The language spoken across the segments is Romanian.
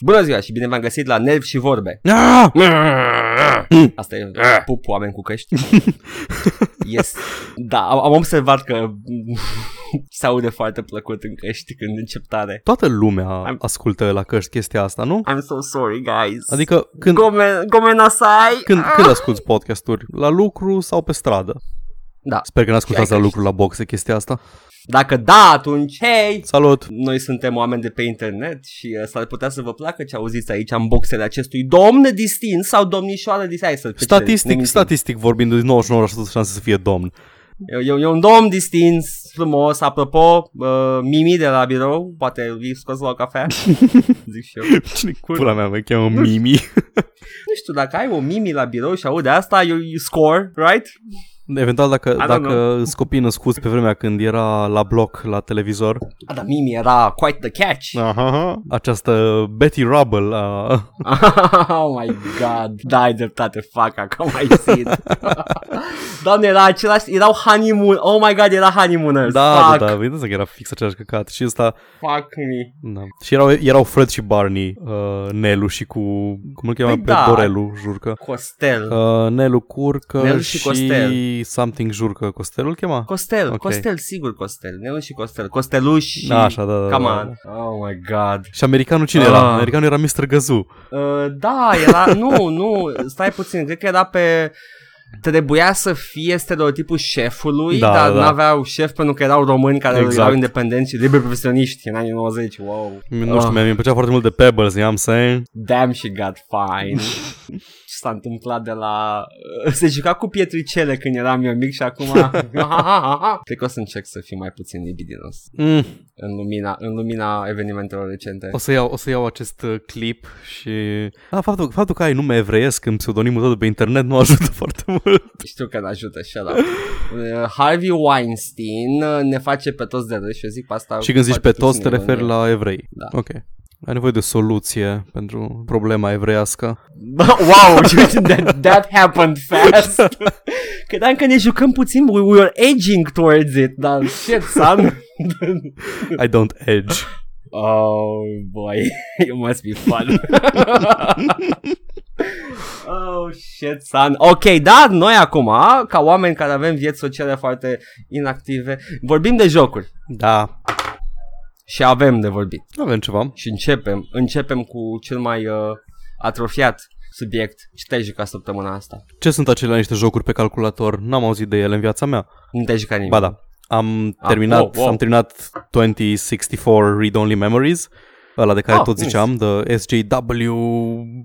Bună ziua și bine v-am găsit la Nerv și Vorbe. Ah! Asta e pup oameni cu căști. yes. Da, am, am observat că se aude foarte plăcut în căști când încep tare. Toată lumea I'm- ascultă la căști chestia asta, nu? I'm so sorry, guys. Adică când, Gomen, gomen asai. când, când asculti podcasturi? La lucru sau pe stradă? Da. Sper că n-ascultați Și ai la lucru la boxe chestia asta. Dacă da, atunci, hei, Salut! noi suntem oameni de pe internet și uh, s-ar putea să vă placă ce auziți aici în boxele acestui domn distins sau domnișoară distins. Hai să- pe cine ne Statistic, mințim. statistic vorbind, 99% șanse să fie domn. E, e, e un domn distins, frumos, apropo, uh, Mimi de la birou, poate îi scos la o cafea, zic și eu. Cine pula mea mă cheamă Mimi? Nu știu, dacă ai o Mimi la birou și aude asta, you, you score, right? Eventual dacă, don't dacă know. sunt copii născuți pe vremea când era la bloc la televizor, Ah, dar Mimi era quite the catch. Aha. această Betty Rubble a... oh my god, da, ai dreptate, fuck, acum ai zis. Doamne, era același, erau honeymoon, oh my god, era honeymooners, Da, fuck, da, da, vedeți că era fix același căcat Și ăsta, fuck me. da. Și erau, erau Fred și Barney, uh, Nelu și cu, cum îl cheamă Păi pe da. Borelu, Jurcă Costel. uh, Nelu Curcă Nelu și și, Costel. Something Jurcă Costelul îl chema? Costel, Ok. Costel, sigur Costel, Nelu și Costel, Costeluș și... Da, așa, da, da, Come da, on. Oh my god. Și americanul cine Ah. era? Americanul era Mr. Gazoo Uh, da, era, nu, nu, stai puțin, cred că era pe... Trebuia să fie stereotipul șefului, Da, dar da. n-aveau șef pentru că erau români care Exact. erau independenți și liberi profesioniști în anii 90, wow. Nu știu, Ah. mie mi plăcea foarte mult de Pebbles, i-am saying Damn, she got fine. Ce s-a întâmplat de la... Se juca cu pietricele când eram eu mic și acum... Cred că o să încerc să fiu mai puțin libidinos mm, în lumina, în lumina evenimentelor recente. o, să iau, o să iau acest uh, clip și... Ah, faptul, faptul că ai nume evreiesc în pseudonimul tău de pe internet nu ajută foarte mult Știu că ne ajută, shut up. Uh, Harvey Weinstein uh, ne face pe toți de râs și eu zic pe asta Și când zici foarte pe toți te puțin referi ironie. la evrei Da. Ok ai nevoie de o soluție pentru problema evreiască wow, that, that happened fast. Credeam că ne jucăm puțin, we were edging towards it, dar shit, son. I don't edge oh, boy, it must be fun. oh, shit, son. Ok, da, noi acum, ca oameni care avem vieți sociale foarte inactive, vorbim de jocuri. Da Și avem de vorbit. Avem ceva Și începem, începem cu cel mai uh, atrofiat subiect. Ce te-ai jucat săptămâna asta? Ce sunt acele niște jocuri pe calculator? N-am auzit de ele în viața mea Nu te-ai jucat nimic. Ba da Am Ah, terminat, wow, wow. am terminat 2064 Read Only Memories ăla de care Ah, tot nice. ziceam, the SJW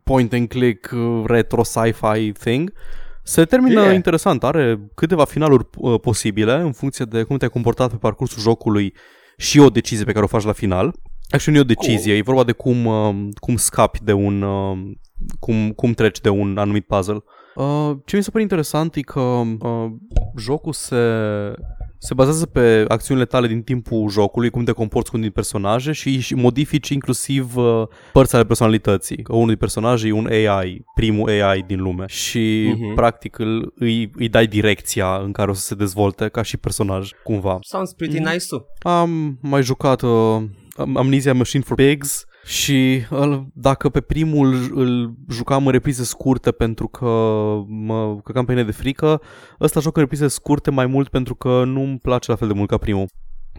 point and click uh, retro sci-fi thing. Se termină Yeah. interesant, are câteva finaluri uh, posibile în funcție de cum te-ai comportat pe parcursul jocului și o decizie pe care o faci la final. Actually, nu e o decizie, Cool. e vorba de cum, uh, cum scapi de un... Uh, cum, cum treci de un anumit puzzle. Uh, ce mi se pare interesant e că uh, jocul se, se bazează pe acțiunile tale din timpul jocului, cum te comporți cu unul din personaje și, și modifici inclusiv uh, părți ale personalității. Că unul din personaje e un AI, primul AI din lume și Mhm. practic îl, îi, îi dai direcția în care o să se dezvolte ca și personaj, cumva. Sounds pretty Mhm. nice Am mai jucat uh, Am- Amnesia Machine for Pigs și îl, dacă pe primul îl jucam în reprize scurte pentru că mă căcam pe mine de frică, ăsta joc în reprize scurte mai mult pentru că nu-mi place la fel de mult ca primul.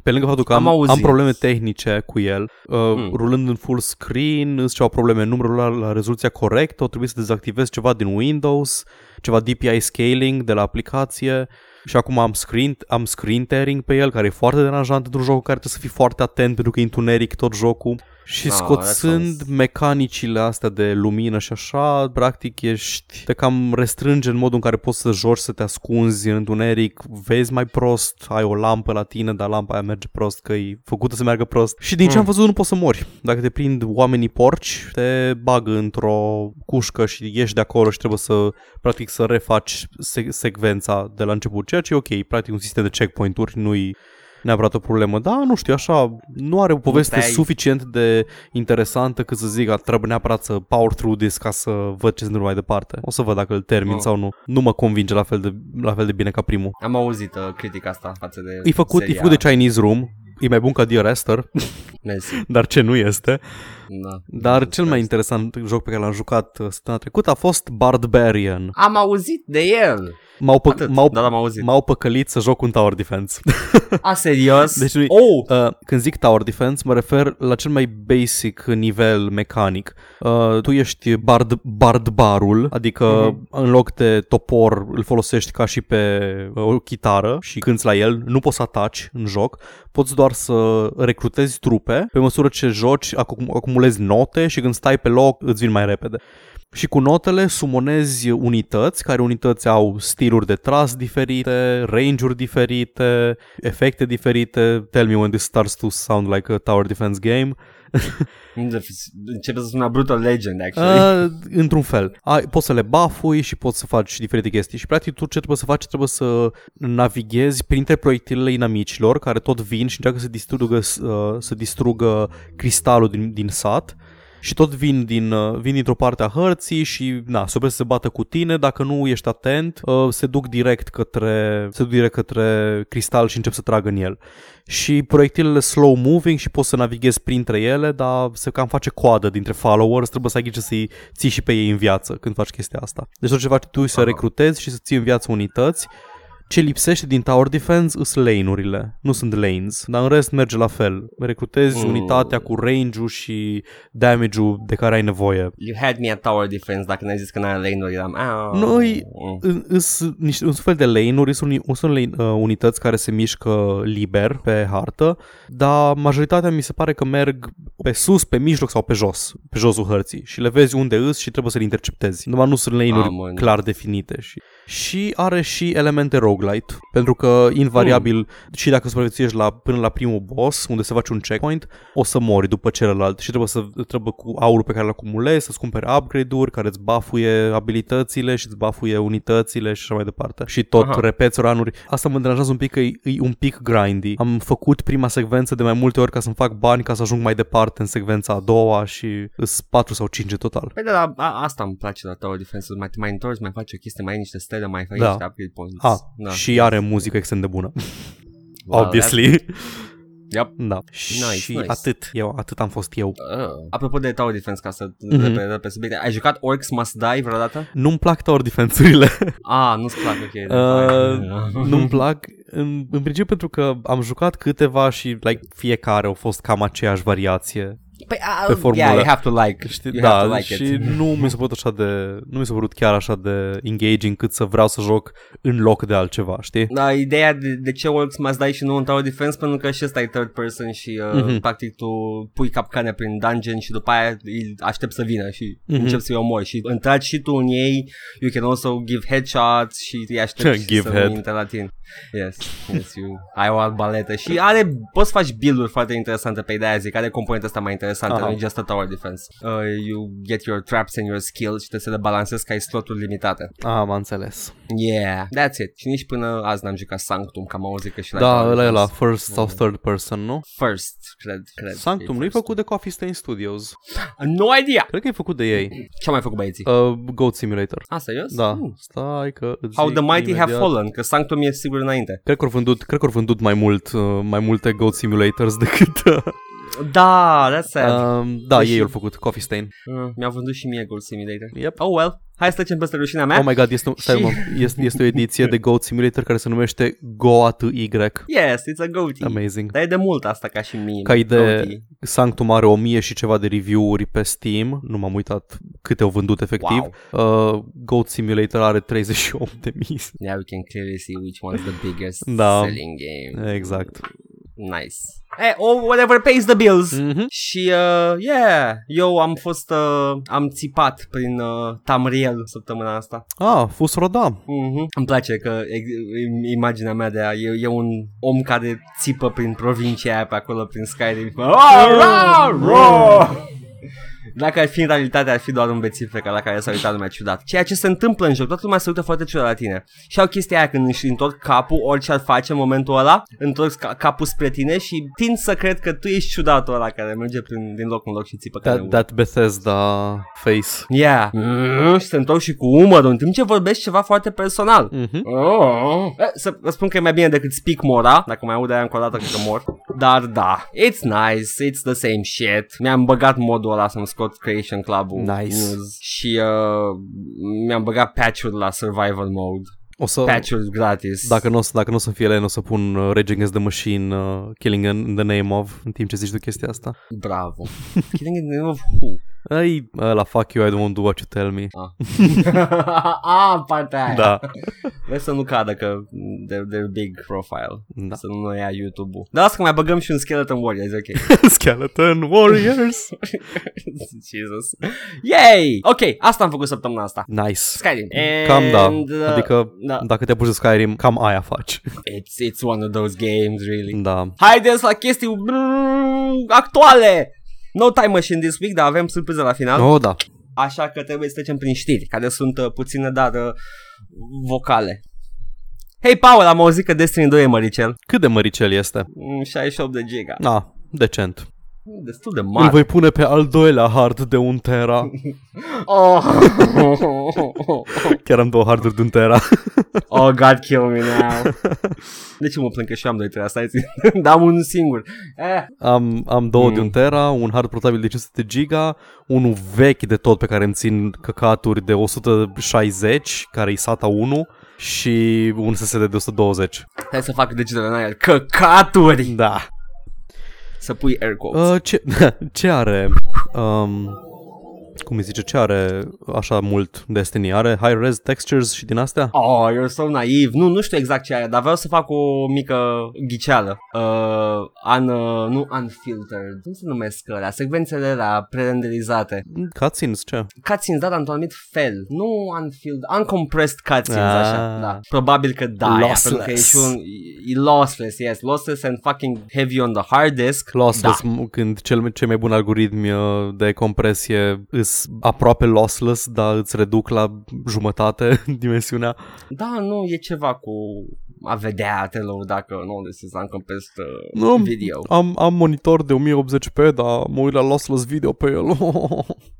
Pe lângă faptul că Am am, auzit. am probleme tehnice cu el, uh, Mm. rulând în full screen, îți ceva probleme, nu rula la rezoluția corectă, o trebuie să dezactivez ceva din Windows, ceva DPI scaling de la aplicație și acum am screen, am screen tearing pe el, care e foarte deranjant într-un joc în care trebuie să fii foarte atent pentru că e întuneric tot jocul. Și Ah, scoțând that mecanicile astea de lumină și așa, practic ești, te cam restrânge în modul în care poți să joci, să te ascunzi în întuneric, vezi mai prost, ai o lampă la tine, dar lampa aia merge prost, că e făcută să meargă prost. Și din ce Mm. am văzut nu poți să mori. Dacă te prind oamenii porci, te bagă într-o cușcă și ieși de acolo și trebuie să, practic, să refaci se- secvența de la început, ceea ce e ok, practic un sistem de checkpoint-uri, nu-i neapărat o problemă. Da, nu știu, așa, nu are o poveste te-ai- suficient de interesantă cât să zic că trebuie neapărat să power through this ca să văd ce se întâmplă mai departe. O să văd dacă îl termin Oh. sau nu. Nu mă convinge la fel de, la fel de bine ca primul. Am auzit uh, critica asta față de E făcut, seria e făcut de Chinese Room, e mai bun ca Dear Esther, Mersi. dar ce nu este. Da. Dar cel mai interesant joc pe care l-am jucat uh, săptămâna trecută a fost Barbarian. Am auzit de el. M-au, pă- Atât, m-au, da, l-am auzit. m-au păcălit să joc un Tower Defense. A, serios? Deci nu- oh! Uh, când zic Tower Defense, mă refer la cel mai basic nivel mecanic. Uh, tu ești bard, bardbarul, adică Mhm. în loc de topor îl folosești ca și pe uh, o chitară și cânti la el, nu poți să ataci în joc, poți doar să recrutezi trupe pe măsură ce joci, acum- acumulezi note și când stai pe loc îți vin mai repede. Și cu notele sumonezi unități, care unități au stiluri de tras diferite, range-uri diferite, efecte diferite. Tell me when this starts to sound like a tower defense game. Începe să sună Brutal Legend, actually. Uh, într-un fel. Ai, poți să le bafui și poți să faci diferite chestii. Și practic tu ce trebuie să faci? Trebuie să navighezi printre proiectilele inamicilor care tot vin și încearcă să distrugă, uh, să distrugă cristalul din, din sat și tot vin, din, uh, vin dintr-o parte a hărții și na, se opresc să se bată cu tine, dacă nu ești atent, uh, se duc direct către, se duc direct către cristal și încep să tragă în el. Și proiectilele slow moving și poți să navighezi printre ele, dar se cam face coadă dintre followers, trebuie să ai grijă să-i ții și pe ei în viață când faci chestia asta. Deci tot ce faci tu e să Aha. recrutezi și să ții în viață unități ce lipsește din Tower Defense sunt lane-urile, nu sunt lanes, dar în rest merge la fel. Recrutezi Mm. unitatea cu range-ul și damage-ul de care ai nevoie. You had me at Tower Defense dacă n-ai zis că n-ai lane-uri, eram... "Au." Noi- Mm. Sunt niște un fel de lane-uri, sunt, uni- sunt lane, uh, unități care se mișcă liber pe hartă, dar majoritatea mi se pare că merg pe sus, pe mijloc sau pe jos, pe josul hărții și le vezi unde îs și trebuie să le interceptezi. Numai nu sunt lane-uri Am înțeles. clar definite. Și, și are și elemente roguelite, pentru că invariabil Hmm. și dacă supraviețuiești la, până la primul boss, unde se face un checkpoint, o să mori după celălalt și trebuie să trebuie cu aurul pe care îl acumulezi, să-ți cumperi upgrade-uri care îți bafuie abilitățile și îți bafuie unitățile și așa mai departe. Și tot Aha. repeți ranuri. Asta mă deranjează un pic că e, e un pic grindy. Am făcut prima secvență de mai multe ori ca să-mi fac bani ca să ajung mai departe în secvența a doua și îs 4 sau 5 în total. Păi da, da, a, asta îmi place la Tower Defense, mai, te mai întorci, mai faci o chestie, mai ai niște stele, mai faci Da. niște upgrade points. Ah, da. și are muzică extrem de bună. Wow, Obviously. Yep. Da. Nice, și nice. atât. Eu, atât am fost eu. Uh, apropo de Tower Defense, ca să Mhm. mm-hmm. repede pe subiect, ai jucat Orcs Must Die vreodată? Nu-mi plac tower defense-urile. Ah, nu-ți plac, ok. Uh, nu-mi plac în, în principiu pentru că am jucat câteva și like, fiecare au fost cam aceeași variație. Păi, uh, pe formulă. Yeah, you have to like. Știi, you have da, to like și it. nu mi s-a părut așa de nu mi s-a părut chiar așa de engaging cât să vreau să joc în loc de altceva, știi? Da, ideea de, de ce Orcs Must Die și nu un Tower Defense pentru că și ăsta e third person și uh, Mhm. mm-hmm. practic tu pui capcane prin dungeon și după aia îi aștept să vină și Mhm. mm-hmm. începi să-i omori și intragi și tu în ei, you can also give headshots și îi aștepți Give să head. intre la tine. Yes, yes, you ai o albaletă și are, poți să faci build-uri foarte interesante pe ideea zic, are componenta asta mai interesantă, Aha. nu e just a tower defense. Uh, you get your traps and your skills și trebuie să le balancezi că ai sloturi limitate. Ah, am înțeles. Yeah, that's it. Și nici până azi n-am jucat Sanctum, că am auzit că și la Da, Tower ăla e la Defense. first sau third person, nu? First, cred, cred. Sanctum E nu e first. făcut de Coffee Stain Studios. No idea! Cred că e făcut de ei. Ce-au mai făcut băieții? Uh, Goat Simulator. Ah, serios? Da, Hmm. stai că îți How zic the Mighty imediat. Have Fallen, că Sanctum e sigur înainte. Cred că au vândut, cred că au vândut mai mult, uh, mai multe Goat Simulators decât... Uh, Da, that's sad. um, da, Deși- ei au făcut Coffee Stain. Uh, mi-au vândut și mie Gold Simulator. Yep. Oh well, hai să trecem peste rușinea mea. Oh my god, este, un, stai, Și- mă, este, este o ediție de Goat Simulator care se numește GoATY. Yes, it's a goatee. Amazing. Dar e de mult asta ca și mine. Ca idee, Goatee. Sanctum are o mie și ceva de review-uri pe Steam, nu m-am uitat câte au vândut efectiv. Uh, Goat Simulator are 38 de mii. Yeah, we can clearly see which one's the biggest Da. selling game. Exact. Nice. Eh, oh, whatever pays the bills. Mm-hmm. Și, uh, yeah, eu am fost, uh, am țipat prin uh, Tamriel săptămâna asta. Ah, Fus Roda. Mm-hmm. Îmi place că ex- imaginea mea de a, e, e un om care țipă prin provincia aia pe acolo, prin Skyrim. Ah, ah, ah! Dacă ar fi în realitate, ar fi doar un bețiv la care s-a uitat lumea ciudat. Ceea ce se întâmplă în joc, toată lumea se uită foarte ciudat la tine. Și au chestia aia când își întorc capul, orice ar face în momentul ăla, întorc ca- capul spre tine și tind să cred că tu ești ciudatul ăla care merge prin, din loc în loc și țipă care That, that Bethesda face. Yeah. Mm, și se întorc și cu umărul în timp ce vorbești ceva foarte personal. Mhm. Oh. Eh, Să vă spun că e mai bine decât Speak Mora, dacă mai aud aia încă o dată, cred că mor. Dar da, it's nice, it's the same shit. Mi-am băgat modul ăla să-mi scot Creation Club-ul Nice. news și uh, mi-am băgat patch-uri la Survival Mode. O să, Patch-uri gratis. dacă nu o să, dacă nu o să fie len, o să pun uh, Rage Against the Machine, uh, Killing in the Name of, în timp ce zici tu chestia asta. Bravo. Killing in the name of who? Ai, la fuck you, I don't want to do what you tell me. ah, partea aia. Da. Vezi să nu cadă că they're, they're big profile. Da. Să nu ne ia YouTube-ul. Dar asta că mai băgăm și un Skeleton Warriors, ok. Skeleton Warriors. Jesus. Yay! Ok, asta am făcut săptămâna asta. Nice. Skyrim. Cam da. And, uh, Adică da. dacă te apuci de Skyrim, cam aia faci. It's, it's one of those games, really. Da. Haideți la chestii brrr, actuale! No time machine this week, dar avem surpriză la final. Oh, da. Așa că trebuie să trecem prin știri, care sunt uh, puține, dar uh, vocale. Hei, Paul, am auzit că Destiny 2 e măricel. Cât de măricel este? Mm, 68 de giga. Na, decent. Destul de Îl mare. voi pune pe al doilea hard de un tera. Oh. Chiar am două harduri de un tera. oh, God, kill me now. De ce mă plâng că și eu am 2 asta Dar am un singur. Eh. Am, am două Mm. de un tera, un hard portabil de 500 de giga, unul vechi de tot pe care îmi țin căcaturi de 160, care e SATA 1, și un SSD de 120. Hai să fac degetele în aer. Căcaturi! Da. Să pui air quotes. Uh, ce, ce are... Um, cum îi zice, ce are așa mult Destiny? Are high-res textures și din astea? Oh, you're so naiv. Nu, nu știu exact ce are, dar vreau să fac o mică ghiceală. Uh, un, uh, nu unfiltered. Cum se numesc alea? Secvențele alea prerenderizate. Cutscenes, ce? Cutscenes, da, dar într-un anumit fel. Nu unfiltered, uncompressed cutscenes, Ah. așa. Da. Probabil că da, aia, Lossless. pentru că e și un... E lossless, yes. Lossless and fucking heavy on the hard disk. Lossless, Da. m- când cel, cel mai bun algoritmi uh, de compresie îs aproape lossless, dar îți reduc la jumătate dimensiunea. Da, nu, e ceva cu a vedea telor dacă nu, this is uncompressed uh, Nu, video. Am, am monitor de 1080p, dar mă uit la lossless video pe el.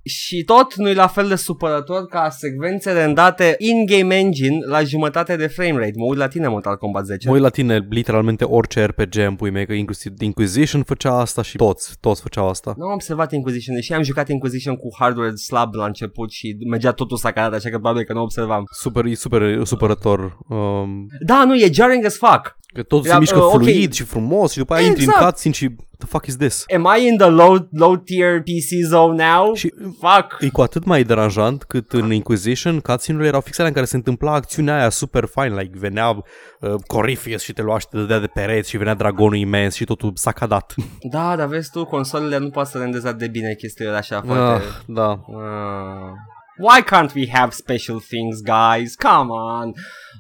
Și tot nu e la fel de supărător ca secvențele îndate in-game engine la jumătate de frame rate. Mă uit la tine, Mortal Kombat 10. mă uit la tine, literalmente orice RPG în pui mei, că inclusiv Inquisition făcea asta și toți, toți făceau asta. Nu am observat Inquisition, deși am jucat Inquisition cu hardware slab la început și mergea totul sacarat, așa că probabil că nu observam. Super, e super supărător. Um, Da, nu, e jarring as fuck. că totul se Era, mișcă uh, ok. fluid și frumos și după aia intri în Exact. cutscene și what the fuck is this? Am I in the low, low tier PC zone now? Și Fuck. E cu atât mai deranjant cât în Inquisition cutscene-urile erau fixate în care se întâmpla acțiunea aia super fine, like venea uh, Corypheus și te lua și te dădea de pereți și venea dragonul imens și totul sacadat. Da, dar vezi tu, consolele nu poate să rendeze atât de bine chestiile așa foarte... ah, da. Ah. Why can't we have special things, guys? Come on!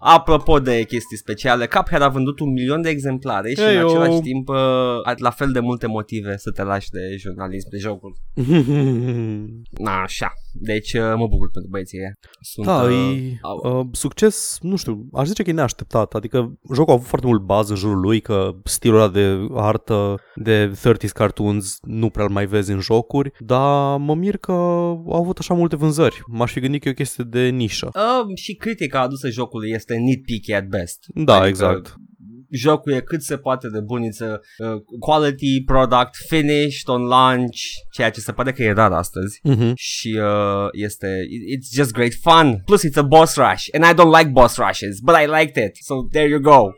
Apropo de chestii speciale, Cuphead a vândut un milion de exemplare și Hey, în yo. același timp uh, are la fel de multe motive să te lași de jurnalism de jocul. Na, așa. Deci uh, mă bucur pentru băieții ăia. Sunt, Da, uh, e au- uh, succes, nu știu, aș zice că e neașteptat. Adică jocul a avut foarte mult bază în jurul lui, că stilul ăla de artă de 30s cartoons nu prea-l mai vezi în jocuri, dar mă mir că au avut așa multe vânzări. M-aș fi gândit că e o chestie de nișă. Uh, și critica adusă jocului este nitpicky at best. Da, Adică exact. Jocul e cât se poate de bun, it's a uh, quality product finished on launch, ceea ce se pare că e rar astăzi. Mhm. și uh, este it- it's just great fun. Plus it's a boss rush and I don't like boss rushes, but I liked it. So there you go.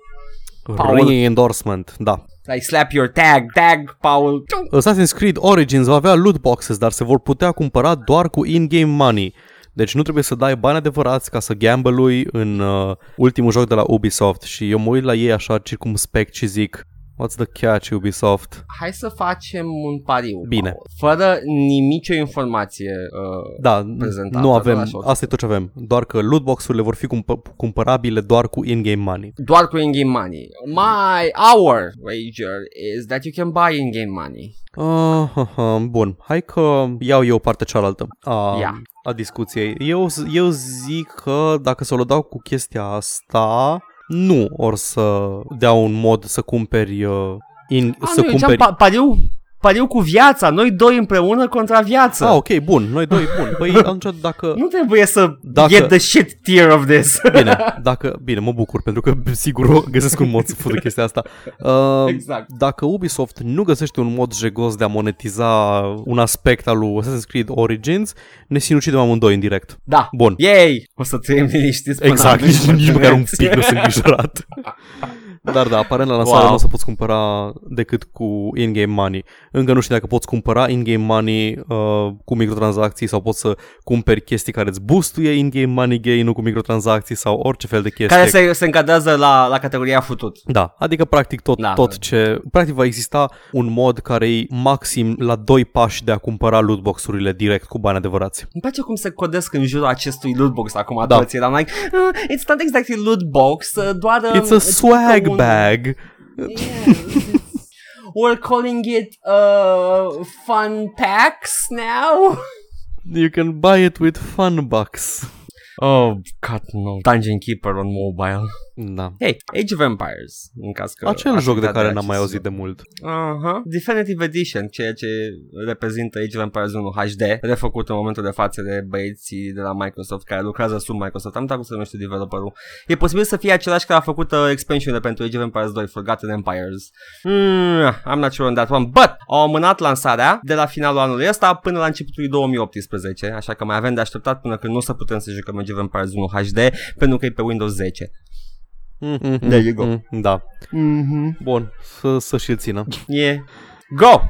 Paul. Ringing endorsement, da. Like slap your tag, tag Paul. Assassin's Creed Origins va avea loot boxes, dar se vor putea cumpăra doar cu in-game money. Deci nu trebuie să dai bani adevărați ca să gamble în uh, ultimul joc de la Ubisoft și eu mă uit la ei așa circumspect și zic What's the catch, Ubisoft? Hai să facem un pariu. Bine. Paul. Fără nimicio informație. Uh, Da, prezentată, nu da, avem, așa o să asta e tot ce avem. Doar că lootbox-urile vor fi cumpă- cumpărabile doar cu in-game money. doar cu in-game money. My, our wager is that you can buy in-game money. Uh, uh, uh, bun, hai că iau eu partea cealaltă a, Ia. a discuției. Eu, z- eu zic că dacă să o dau cu chestia asta, nu or să dea un mod să cumperi uh, in, A, să nu, eu ziceam cumperi pa- pariu, pariu cu viața. Noi doi împreună contra viață. Ah, ok, bun, noi doi, bun. Păi atunci dacă... Nu trebuie să Dacă- get the shit tier of this. Bine, dacă, bine, mă bucur pentru că sigur o găsesc un mod să fudă chestia asta. Uh, Exact. Dacă Ubisoft nu găsește un mod jegos de a monetiza un aspect al lui Assassin's Creed Origins, ne sinucidem amândoi în direct. Da. Bun. Yay! O să trăim liniștiți până Exact, la nici, nici măcar un pic nu sunt internet. îngrijorat. Dar da, aparent la lansare Wow. nu o să poți cumpăra decât cu in-game money. Încă nu știu dacă poți cumpăra in-game money uh, cu microtransacții sau poți să cumperi chestii care îți boostuie in-game money gain cu microtransacții sau orice fel de chestie. Care se, se încadrează la, la categoria futut. Da, adică practic tot, Da. tot ce... Practic va exista un mod care e maxim la doi pași de a cumpăra lootbox-urile direct cu bani adevărați. Îmi place cum se codesc în jurul acestui lootbox acum Da. toți. Eram like, uh, it's not exactly lootbox, uh, doar... uh, It's a swag un- bag. Yeah, We're calling it uh, fun packs now. You can buy it with fun bucks. Oh, God, no. Dungeon Keeper on mobile. Da. Hey, Age of Empires, în caz că... Acel ați joc de uitat care acest n-am mai auzit joc. de mult. Aha, Definitive Edition, ceea ce reprezintă Age of Empires 1 HD, refăcut în momentul de față de băieții de la Microsoft care lucrează sub Microsoft. Am uitat cum se numește developerul. E posibil să fie același care a făcut uh, expansion pentru Age of Empires 2, Forgotten Empires. Mm, I'm not sure on that one, but au amânat lansarea de la finalul anului ăsta până la începutul 2018, așa că mai avem de așteptat până când nu o să putem să jucăm Age of Empires 1 HD, pentru că e pe Windows 10. Mm-hmm. There you go. Da. Mhm. Bun, să, să și țină. Yeah. Go!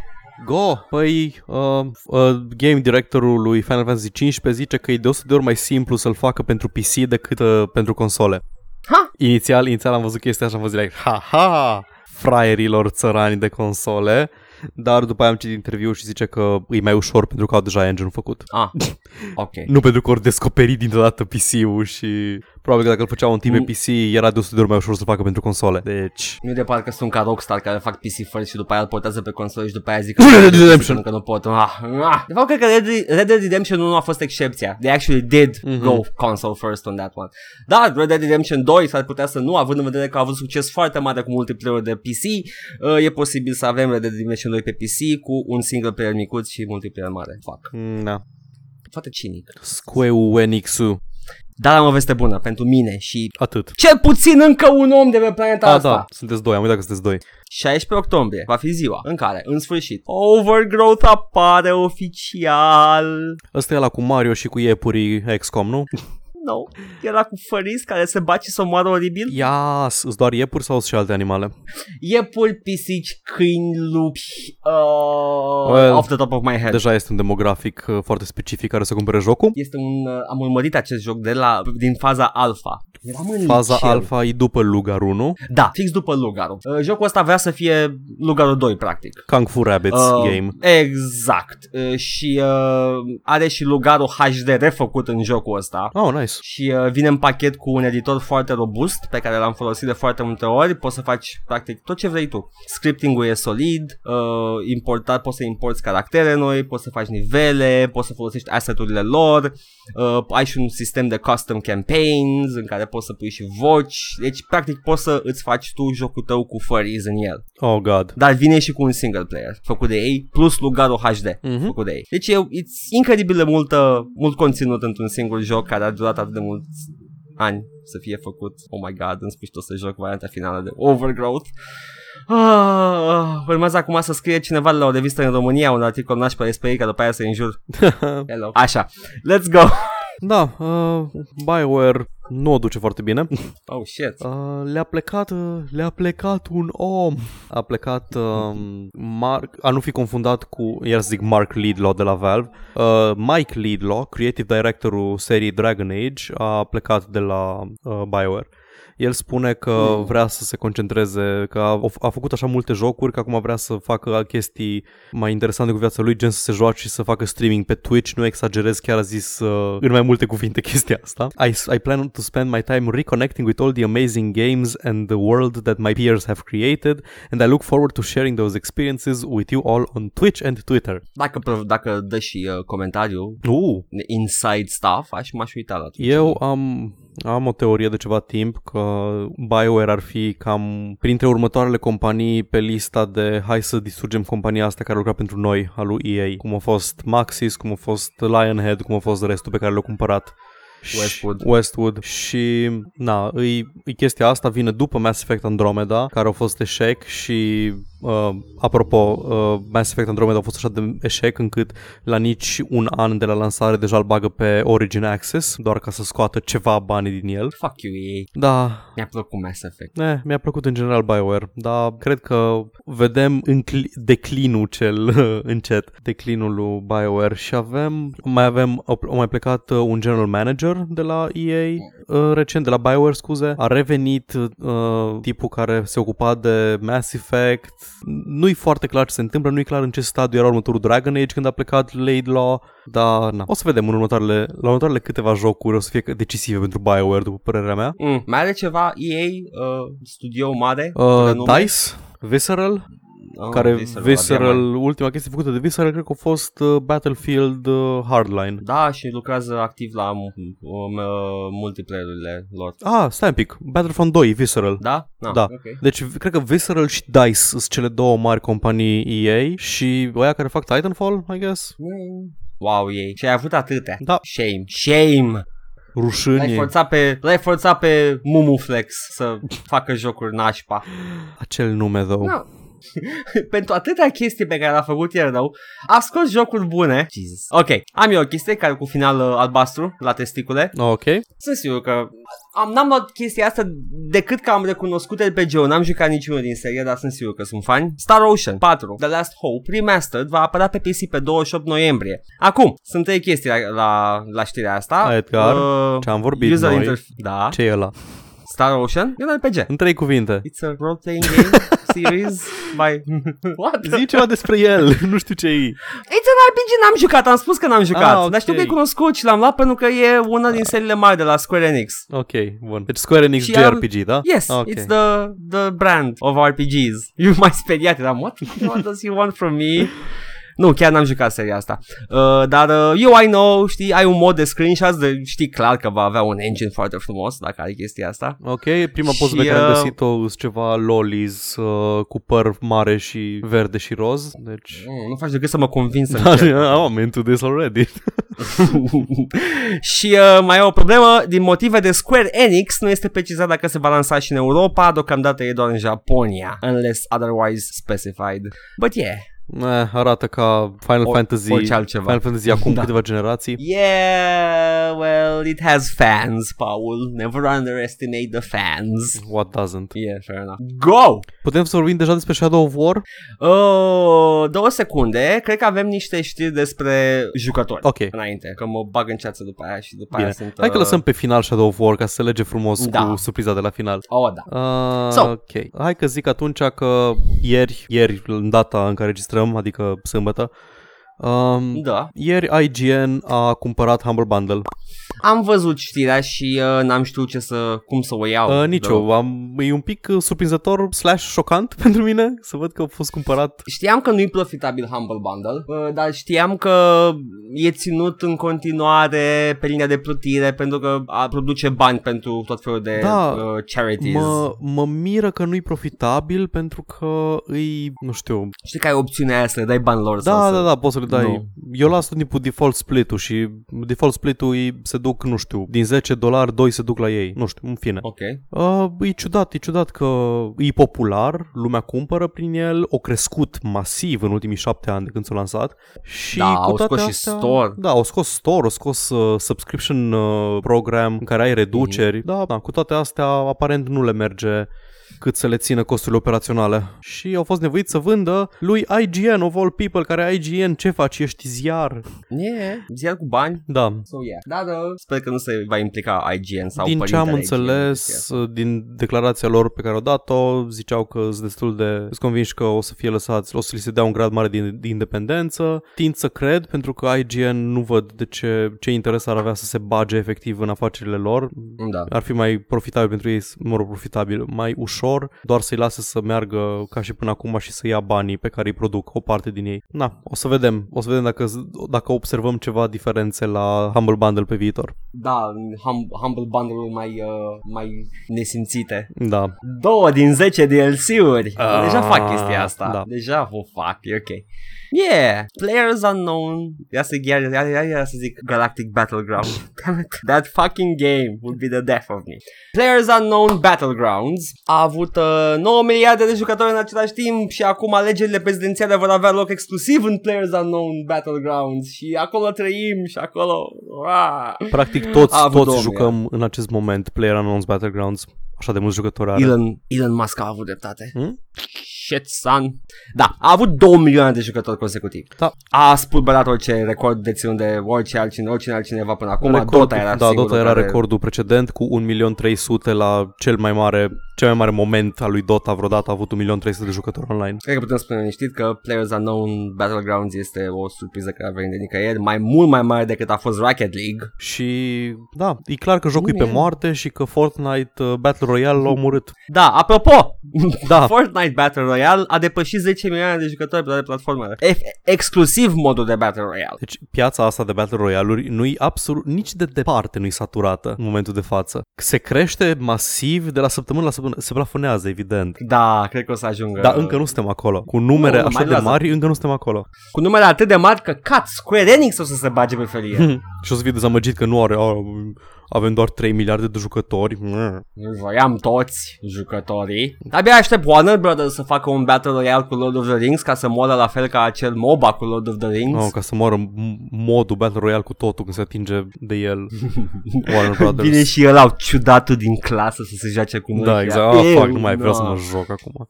Go! Păi, uh, uh, game directorul lui Final Fantasy 15 zice că e de 100 de ori mai simplu să-l facă pentru PC decât uh, pentru console. Ha! Inițial, inițial am văzut chestia așa, am văzut like, ha-ha, fraierilor țărani de console, dar după aia am citit interviu și zice că e mai ușor pentru că au deja engine făcut. Ah, ok. Nu pentru că ori descoperit dintr-o dată PC-ul și probabil că dacă îl făcea un team pe Mm. PC era de 100 de ori mai ușor să-l facă pentru console. Deci... Nu de parcă sunt ca Rockstar care fac PC first și după aia îl portează pe console și după aia zic Red Dead că Redemption. că nu pot. Ah, ah. De fapt, cred că Red, Red Dead Redemption 1 a fost excepția. They actually did Mhm. go console first on that one. Da, Red Dead Redemption 2 s-ar putea să nu, având în vedere că a avut succes foarte mare cu multiplayer de PC, uh, e posibil să avem Red Dead Redemption 2 pe PC cu un single player micuț și multiplayer mare. Fuck. mm, Da. Foarte cinic. Square Enix-ul. Dar am o veste bună pentru mine și Atât. cel puțin încă un om de pe planeta A, asta. da, sunteți doi, am uitat că sunteți doi. 16 octombrie va fi ziua în care, în sfârșit, Overgrowth apare oficial. Ăsta e la cu Mario și cu iepurii XCOM, nu? No, era cu făris care se bat și se omoară oribil. Ia, sunt doar iepuri sau sunt și alte animale? Iepuri, pisici, câini, lupi, uh, Well, off the top of my head. Deja este un demografic uh, foarte specific care să cumpere jocul. Este un, uh, am urmărit acest joc de la, din faza alfa. Eram în Faza liceu. alfa e după Lugar 1, Da, fix după Lugarul. Uh, jocul ăsta vrea să fie Lugarul 2, practic. Kung Fu Rabbits Uh, game. Exact. Uh, și uh, are și Lugarul HD refăcut în jocul ăsta. Oh, nice. și uh, vine în pachet cu un editor foarte robust pe care l-am folosit de foarte multe ori. Poți să faci practic tot ce vrei tu. Scripting-ul e solid, uh, importat, poți să importi caractere noi, poți să faci nivele, poți să folosești asset-urile lor, uh, ai și un sistem de custom campaigns în care poți să pui și voci. Deci practic poți să îți faci tu jocul tău cu furries în el. Oh, God. Dar vine și cu un single player făcut de ei, plus Lugarul HD Mhm. făcut de ei. Deci e it's incredibil de multă, mult conținut într-un singur joc care a durat atât de mulți ani să fie făcut. Oh my god, în sfârșit o să joc varianta finală de Overgrowth. Ah, urmează acum să scrie cineva de la o revistă în România un articol nașpa despre ei, ca după aia să înjur. Hello. Așa, let's go. Da, uh, BioWare nu o duce foarte bine. Oh shit. Uh, le-a plecat, uh, le-a plecat un om. A plecat uh, Mark, a nu fi confundat cu, iar să zic Mark Lidlaw de la Valve. Uh, Mike Lidlaw, creative directorul serii Dragon Age, a plecat de la uh, BioWare. El spune că Mm. vrea să se concentreze, că a, a făcut așa multe jocuri, că acum vrea să facă chestii mai interesante cu viața lui, gen să se joace și să facă streaming pe Twitch. Nu exagerez, chiar a zis uh, în mai multe cuvinte chestia asta. I, I plan to spend my time reconnecting with all the amazing games and the world that my peers have created, and I look forward to sharing those experiences with you all on Twitch and Twitter. Dacă, prov- dacă dă și uh, comentariu, Uh, inside stuff, aș m-aș uita la tot. Eu am, am o teorie de ceva timp că BioWare ar fi cam printre următoarele companii pe lista de hai să distrugem compania asta care lucra pentru noi, a lui EA, cum a fost Maxis, cum a fost Lionhead, cum a fost restul pe care le-au cumpărat. Și- Westwood. Westwood și na, îi, îi chestia asta vine după Mass Effect Andromeda care au fost eșec și uh, apropo uh, Mass Effect Andromeda a fost așa de eșec încât la nici un an de la lansare deja îl bagă pe Origin Access doar ca să scoată ceva bani din el. Fuck you, EA. Da, Mi-a plăcut Mass Effect. Eh, mi-a plăcut în general BioWare, dar cred că vedem încli- declinul cel încet, declinul lui BioWare și avem, mai avem, a mai plecat uh, un general manager de la EA, uh, recent de la BioWare, scuze, a revenit uh, tipul care se ocupa de Mass Effect, nu-i foarte clar ce se întâmplă, nu-i clar în ce stadiu era următorul Dragon Age când a plecat Laidlaw, dar na, o să vedem în următoarele, la următoarele câteva jocuri o să fie decisive pentru BioWare, după părerea mea. Mm. Mai are ceva EA, uh, studio mare? Uh, renume? DICE, Visceral, Oh, care Visceral, Visceral, abia mai- ultima chestie făcută de Visceral cred că a fost uh, Battlefield uh, Hardline. Da, și lucrează activ la um, um, uh, multiplayer-urile lor. Ah, stai un pic, Battlefront 2, Visceral. Da? No, Da. ok. Deci cred că Visceral și DICE sunt cele două mari companii EA și oia care fac Titanfall, I guess. Mm. Wow, ei. Și ai avut atâtea. Da. Shame. Shame. L-ai Rușânie. forțat pe, l-ai forțat pe Mumuflex să facă jocuri nașpa. Acel nume, though. No. Pentru atâtea chestii pe care l-a făcut el rău, a scos jocuri bune. Jesus. Ok, am eu o chestie care cu final uh, albastru la testicule. Ok. Sunt sigur că am, n-am luat chestia asta decât că am recunoscut RPG-ul, n-am jucat niciunul din serie, dar sunt sigur că sunt fani. Star Ocean 4, The Last Hope, Remastered, va apărea pe PC pe 28 noiembrie. Acum, sunt trei chestii la, la, la știrea asta. A, Edgar, Uh, ce am vorbit user noi. interf- Da. Ce e ăla? Star Ocean e un RPG. În trei cuvinte. It's a role-playing game series by... What? Zi ceva despre el, nu știu ce e. It's an RPG, n-am jucat, am spus că n-am jucat. Ah, ok. Dar știu că e cunoscut și l-am luat pentru că e una din seriile mari de la Square Enix. Ok, bun. Deci Square Enix Și am- JRPG, da? Yes, Ok. it's the the brand of RPGs. You mai speriat, eram, what, what does he want from me? Nu, chiar n-am jucat seria asta. Uh, dar uh, eu I know, știi, ai un mod de screenshots, de, știi clar că va avea un engine foarte frumos dacă ai chestia asta. Ok, prima poză Și, pe care am uh, găsit-o sunt ceva lolis uh, cu păr mare și verde și roz, deci... Mm, nu faci decât să mă convins să Da, încerc. I'm into this already. și uh, mai e o problemă, din motive de Square Enix nu este precizat dacă se va lansa și în Europa, deocamdată e doar în Japonia, unless otherwise specified. But yeah, Eh, arată ca Final O- Fantasy orice altceva. Final Fantasy acum Da. câteva generații. Yeah, well, it has fans, Paul. Never underestimate the fans. What doesn't? Yeah, fair enough. Go! Putem să vorbim deja despre Shadow of War? Oh, două secunde. Cred că avem niște știri despre jucători. Ok. Înainte, că mă bag în ceață după aia și după Bine. aia sunt... Hai că uh, lăsăm pe final Shadow of War ca să se lege frumos Da. cu surpriza de la final. Oh, da. Uh, So. ok. Hai că zic atunci că ieri, ieri, în data în care registrăm, adică sâmbătă, um, Da. ieri IGN a cumpărat Humble Bundle. Am văzut știrea și uh, n-am știut ce să, cum să o iau. Uh, nici Da. eu. Am, e un pic uh, surprinzător slash șocant pentru mine să văd că a fost cumpărat. Știam că nu-i profitabil Humble Bundle, uh, dar știam că e ținut în continuare pe linia de plutire pentru că a, produce bani pentru tot felul de Da, uh, charities. Mă, mă miră că nu-i profitabil pentru că îi, nu știu, Știi că ai opțiunea aia să le dai bani lor Da, sau da, să... da, poți să le dai. Nu. Eu las tot timpul default split-ul și default split-ul îi se duc, nu știu, din 10 dolari, 2 se duc la ei. Nu știu, în fine. Ok. Uh, e ciudat, e ciudat că e popular, lumea cumpără prin el, o crescut masiv în ultimii șapte ani de când s-a lansat. Și Da, cu au toate scos și astea, store. Da, au scos store, au scos uh, subscription uh, program în care ai reduceri. Mhm. Da, da, cu toate astea aparent nu le merge cât să le țină costurile operaționale. Și au fost nevoiți să vândă lui IGN, of all people, care IGN, ce faci, ești ziar? Yeah, ziar cu bani. Da, So yeah. Dar uh, Sper că nu se va implica IGN sau din ce am părintele IGN în chestia înțeles, din declarația lor pe care au dat-o, ziceau că sunt destul de sunt convinși că o să fie lăsați, o să li se dea un grad mare de, de independență. Tind să cred, pentru că IGN nu văd de ce, ce interes ar avea să se bage efectiv în afacerile lor. Da. Ar fi mai profitabil pentru ei, mă rog, profitabil, mai ușor, doar să-i lase să meargă ca și până acum și să ia banii pe care îi produc, o parte din ei. Na, o să vedem, o să vedem dacă, dacă observăm ceva diferențe la Humble Bundle pe viitor. Da, hum, Humble Bundle-ul mai, uh, mai nesimțite. Da, Două din 10 DLC-uri. Ah, Deja fac chestia asta. da. Deja o fac, e ok. Yeah, Players Unknown. Ia să, ia, ia, ia, ia să zic Galactic Battleground. Damn it. That fucking game would be the death of me. Players Unknown Battlegrounds a avut uh, 9 miliarde de jucători în același timp și acum alegerile prezidențiale vor avea loc exclusiv în Players Unknown Battlegrounds și acolo trăim și acolo... Ah. practic toți, A avut toți două jucăm în acest moment PlayerUnknown's Battlegrounds. Așa de mulți jucători are. Elon, Elon Musk a avut dreptate. Hmm? Shit, son. Da, a avut 2 milioane de jucători consecutivi. Da. A spulberat orice record deținut de orice altcineva, oricine altcineva până acum. Dota era da, singurul Dota era care... recordul precedent cu 1.300.000 la cel mai mare, cel mai mare moment al lui Dota vreodată a avut 1.300.000 de jucători online. Cred că putem spune liniștit că Players Unknown Battlegrounds este o surpriză care a venit de nicăieri, mai mult mai mare decât a fost Rocket League. Și da, e clar că jocul e pe Bine. moarte și că Fortnite uh, Battle Royale l-a omorât. Da, apropo, Da, Fortnite Battle Royale a depășit 10 milioane de jucători pe toate platformele. F- exclusiv modul de Battle Royale. deci piața asta de Battle Royale-uri nu-i absolut, nici de departe nu-i saturată în momentul de față. Se crește masiv de la săptămână la săptămână, se plafonează evident. Da, cred că o să ajungă. Dar încă nu suntem acolo. Cu numere Nu, nu, așa mai de durează. mari, încă nu suntem acolo. Cu numele atât de mari că cat, Square Enix o să se bage pe felie. și o să fie dezamăgit că nu are, "A, avem doar 3 miliarde de jucători. Mm. Nu voiam toți jucătorii. Abia aștept Warner Brothers să facă un Battle Royale cu Lord of the Rings ca să moară la fel ca acel MOBA cu Lord of the Rings. Oh, ca să moară m- modul Battle Royale cu totul când se atinge de el Warner Brothers. Vine și el au ciudatul din clasă să se joace cu noi. Da, și exact. ea, Oh, "Eu, fuck, nu mai vreau no." să mă joc acum.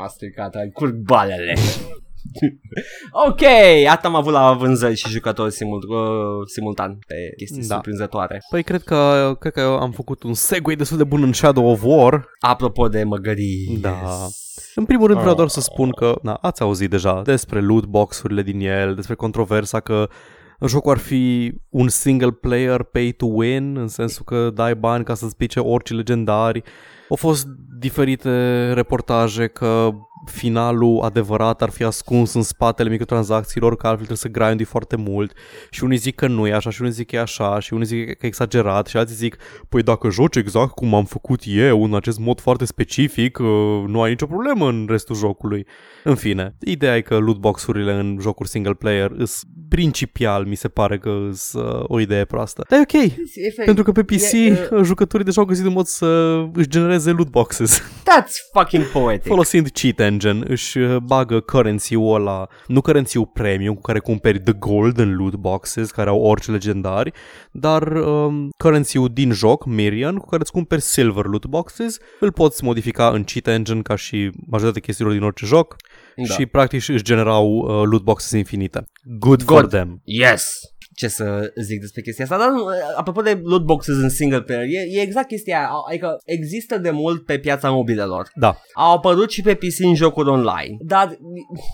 M-a stricat, ai curg balele. Ok, atât am avut la vânzări și jucători simul- uh, simultan pe chestii Da. surprinzătoare. Păi cred că, cred că am făcut un segue destul de bun în Shadow of War. Apropo de măgării. Da. yes. În primul rând vreau Oh. doar să spun că, na, ați auzit deja despre loot box-urile din el, despre controversa că jocul ar fi un single player pay to win, în sensul că dai bani ca să-ți pice orice legendari. Au fost diferite reportaje că finalul adevărat ar fi ascuns în spatele microtransacțiilor, că altfel trebuie să grindi foarte mult și unii zic că nu e așa și unii zic că e așa și unii zic că e exagerat și alții zic păi dacă joci exact cum am făcut eu în acest mod foarte specific, uh, nu ai nicio problemă în restul jocului. În fine, ideea e că lootbox-urile în jocuri single player îs principial, mi se pare că sunt uh, o idee proastă. Dar e ok, Efect, pentru că pe PC e, uh, jucătorii deja au găsit un mod să își genereze lootboxes. That's fucking poetic. Folosind cheat engine, își uh, bagă currency-ul ăla, nu currency-ul premium cu care cumperi the golden loot boxes, care au orice legendari, dar um, currency-ul din joc, Mirian, cu care îți cumperi silver loot boxes, îl poți modifica în cheat engine ca și majoritatea chestiilor din orice joc Da. și practic își generau uh, loot boxes infinite. Good, for God. them. Yes! Ce să zic despre chestia asta, dar nu, apropo de loot boxes în single player, e, e exact chestia aia, adică există de mult pe piața mobilelor. Da, Au apărut și pe PC în jocuri online, dar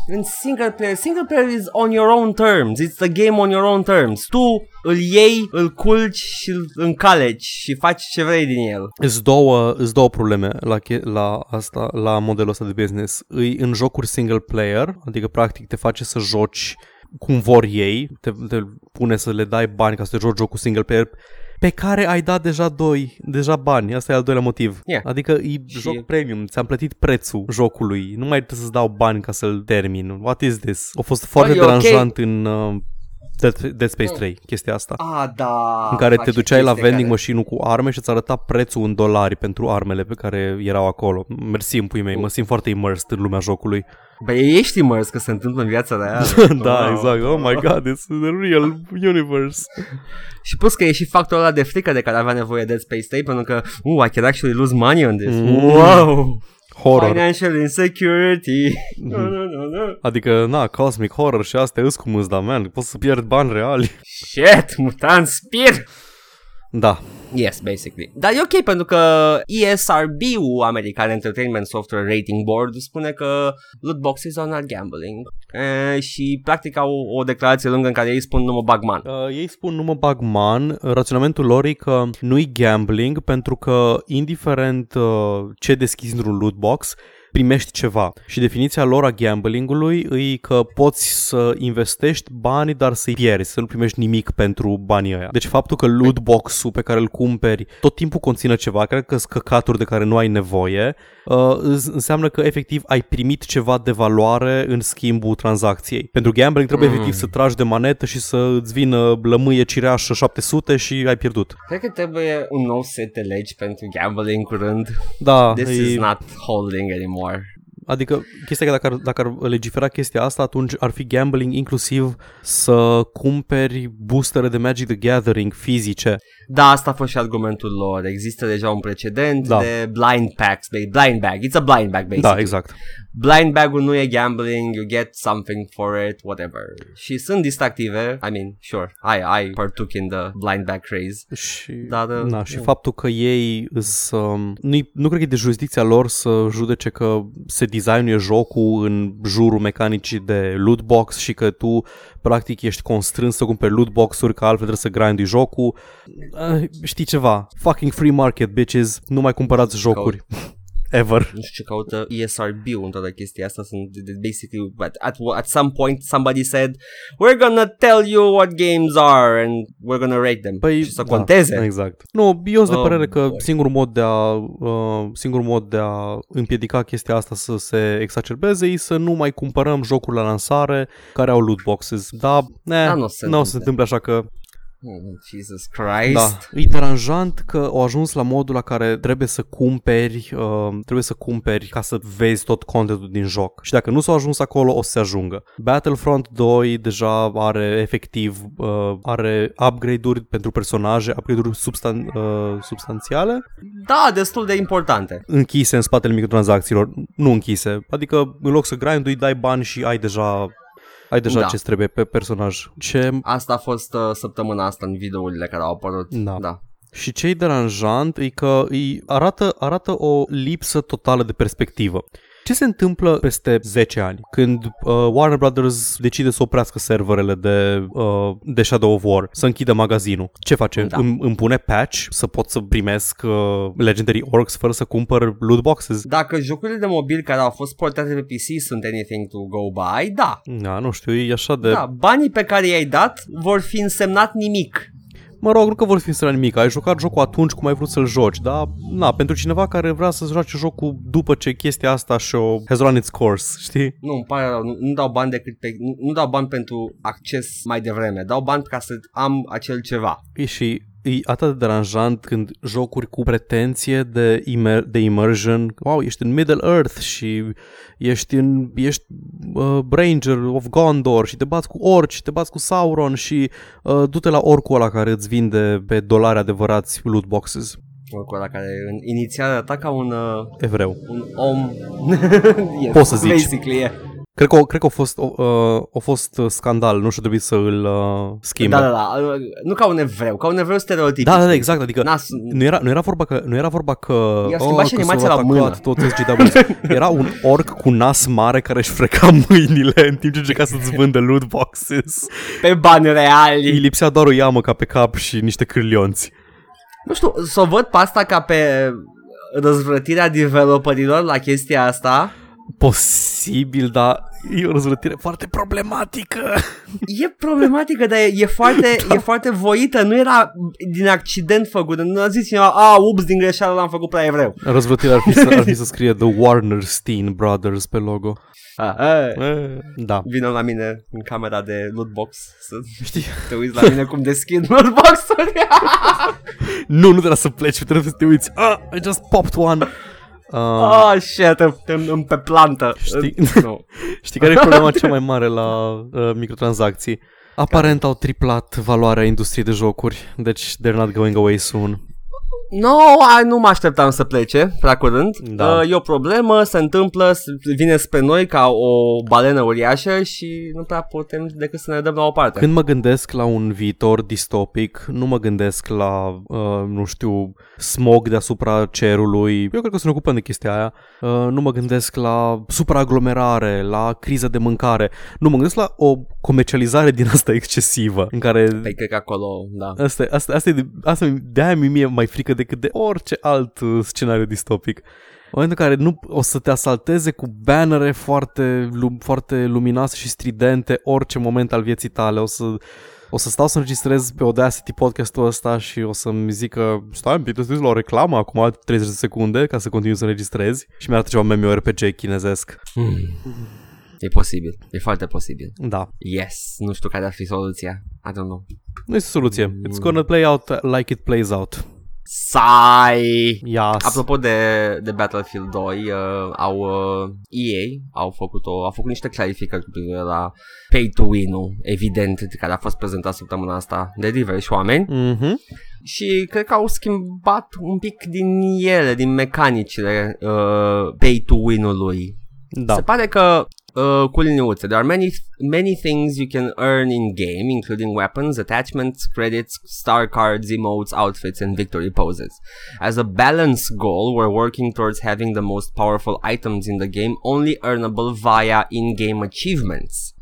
în single player, single player is on your own terms, it's the game on your own terms. Tu îl iei, îl culci și îl încaleci și faci ce vrei din el. Îți două, îți două probleme la, che- la asta, la modelul ăsta de business. Îi în jocuri single player, adică practic te face să joci cum vor ei, te, te pune să le dai bani ca să te joci jocul single player pe care ai dat deja doi, deja bani. Asta e al doilea motiv. Yeah. Adică e Și- joc premium, ți-am plătit prețul jocului, nu mai trebuie să-ți dau bani ca să-l termin. What is this? A fost foarte e ok. deranjant în uh, Dead, Dead Space 3, chestia asta. Ah, da. în care te face duceai la chestii vending care- machine cu arme și îți arăta prețul în dolari pentru armele pe care erau acolo. Mersi în pui mei, mă simt foarte immersed în lumea jocului. Băi, ești imers că se întâmplă în viața reală. da, Wow. exact. Oh my god, it's the real universe. Și plus că e și factorul ăla de frică de care avea nevoie Dead Space 3 pentru că, uh, I can actually lose money on this. Mm. Wow! Horror. Financial insecurity. Mhm. No, no, no, no. Adică, na, cosmic horror și astea îs cum îți da, man. Poți să pierd bani reali. Shit, mutant spir! Da. Yes, basically. Dar e ok pentru că ESRB-ul, American Entertainment Software Rating Board, spune că loot boxes are not gambling. E, și practic au o declarație lungă în care ei spun nu mă bag man. Uh, ei spun nu mă bag man, raționamentul lor e că nu-i gambling pentru că indiferent uh, ce deschizi într-un loot box, primești ceva. Și definiția lor a gamblingului e că poți să investești bani, dar să-i pierzi, să nu primești nimic pentru banii ăia. Deci faptul că loot box-ul pe care îl cumperi tot timpul conține ceva, cred că sunt căcaturi de care nu ai nevoie, uh, înseamnă că efectiv ai primit ceva de valoare în schimbul tranzacției. Pentru gambling trebuie mm. efectiv să tragi de manetă și să îți vină lămâie cireașă 700 și ai pierdut. Cred că trebuie un nou set de legi pentru gambling curând. Da, This e... is not holding anymore. Adică chestia că dacă ar, dacă ar legifera chestia asta, atunci ar fi gambling inclusiv să cumperi boostere de Magic the Gathering fizice. Da, asta a fost și argumentul lor. Există deja un precedent Da. de blind packs, ba- blind bag. It's a blind bag, basically. Da, exact. Blind bag-ul nu e gambling, you get something for it, whatever. Și sunt distractive, I mean, sure, I, I partook in the blind bag craze. Și, Dar, uh, na, și nu. faptul că ei îs, um, nu, nu cred că e de jurisdicția lor să judece că se designuie jocul în jurul mecanicii de loot box și că tu practic ești constrâns să cumperi loot box-uri că altfel trebuie să grindui jocul. Uh, știi ceva? Fucking free market, bitches. Nu mai cumpărați jocuri. Ever. nu știu ce caută ESRB-ul în toată chestia asta sunt de- de- basically at, at, at some point somebody said we're gonna tell you what games are and we're gonna rate them Păi, și să da, conteze Exact. Nu, eu sunt de Oh, părere că boy. singurul mod de a uh, singurul mod de a împiedica chestia asta să se exacerbeze e să nu mai cumpărăm jocuri la lansare care au loot boxes. Da, ne, Da, nu o să se nu o să se întâmple. întâmple așa că Oh, Jesus Christ da, e deranjant că au ajuns la modul la care trebuie să cumperi, uh, trebuie să cumperi ca să vezi tot contentul din joc. Și dacă nu s-au ajuns acolo, o să se ajungă. Battlefront 2 deja are efectiv uh, are upgrade-uri pentru personaje, upgrade-uri substan- uh, substanțiale Da, destul de importante închise în spatele microtransacțiilor, nu închise. Adică în loc să grindui, dai bani și ai deja ai deja Da. ce trebuie pe personaj. Ce Asta a fost uh, săptămâna asta în videourile care au apărut Da. da. Și ce e deranjant e că îi arată, arată o lipsă totală de perspectivă. Ce se întâmplă peste 10 ani când uh, Warner Brothers decide să oprească serverele de, uh, de Shadow of War, să închidă magazinul? Ce face? Da. Îmi, îmi pune patch să pot să primesc uh, Legendary Orcs fără să cumpăr loot boxes? Dacă jocurile de mobil care au fost portate pe PC sunt anything to go by, da. Da, nu știu, e așa de... Da, banii pe care i-ai dat vor fi însemnat nimic. Mă rog, nu că vor fi să nimic, ai jucat jocul atunci cum ai vrut să-l joci, dar na, pentru cineva care vrea să joace jocul după ce chestia asta și-o has run its course, știi? Nu, îmi pare rău, nu, nu dau bani decât pe, nu, nu dau bani pentru acces mai devreme, dau bani ca să am acel ceva. E și e atât de deranjant când jocuri cu pretenție de, immer- de immersion, wow, ești în Middle Earth și ești în ești uh, Ranger of Gondor și te bați cu orci, și te bați cu Sauron și uh, du-te la orcul ăla care îți vinde pe dolari adevărați loot boxes. Oricum ăla care în, inițial arăta ca un, uh, Evreu. un om. yes, Poți să zici. Basically, yeah. Cred că, cred că a fost, uh, a fost scandal, nu știu, trebuie să îl uh, schimbe. Da, da, da, uh, nu ca un evreu, ca un evreu stereotipic. Da, da, da, exact, adică Nas, nu era, nu era vorba că nu era vorba că I-a schimbat și că animația s-au la atacat mână. Toți SGW. Era un orc cu nas mare care își freca mâinile în timp ce încerca să-ți vândă loot boxes. pe bani Îi reali. lipsea doar o iamă ca pe cap și niște cârlionți. Nu știu, să o văd pe asta ca pe răzvrătirea developerilor la chestia asta. Posibil, dar e o răzvrătire foarte problematică. E problematică, dar e, e, foarte, da. e foarte voită, nu era din accident făcută, nu a zis cineva, a, ups, din greșeală l-am făcut prea evreu. Răzvrătirea ar fi, să, ar fi să scrie The Warnerstein Brothers pe logo. A, a, E, da. vină la mine în camera de lootbox să Știi? te uiți la mine cum deschid lootbox-uri. Nu, nu trebuie să pleci, trebuie să te uiți. Ah, I just popped one. Uh, oh, shit, îmi- îmi îmi pe plantă. Știi? Nu. Știi care e problema cea mai mare la uh, microtransacții? Aparent au triplat valoarea industriei de jocuri, deci they're not going away soon. No, ai, nu mă așteptam să plece prea curând. Da. Uh, e o problemă, se întâmplă, s- vine spre noi ca o balenă uriașă și nu prea putem decât să ne dăm la o parte. Când mă gândesc la un viitor distopic, nu mă gândesc la, uh, nu știu, smog deasupra cerului. Eu cred că să ne ocupăm de chestia aia. Uh, nu mă gândesc la supraaglomerare, la criză de mâncare. Nu mă gândesc la o comercializare din asta excesivă, în care Păi cred că acolo, da. Asta, asta, asta, e de, asta de-aia mi mie mai frică decât de orice alt uh, scenariu distopic. În momentul în care nu o să te asalteze cu bannere foarte, lum, foarte luminoase și stridente orice moment al vieții tale, o să, o să stau să înregistrez pe Audacity podcastul ăsta și o să-mi zică stai un pic, tu la o reclamă acum 30 de secunde ca să continui să înregistrezi și mi-arată ceva MMORPG chinezesc. Hmm. E posibil, e foarte posibil. Da, Yes, nu știu care ar fi soluția. I don't know. nu este soluție. It's gonna play out like it plays out. Sai! Yes. Apropo de, de Battlefield 2, uh, au uh, EA au făcut o, au făcut niște clarificări cu privire la pay to win-ul, evident, care a fost prezentat săptămâna asta de diversi oameni Mhm. și cred că au schimbat un pic din ele, din mecanicile uh, pay to win-ului. Da. Se pare că uh, cu liniuțe, there are many many things you can earn in game, including weapons, attachments, credits, star cards, emotes, outfits, and victory poses. As a balance goal, we're working towards having the most powerful items in the game only earnable via in-game achievements.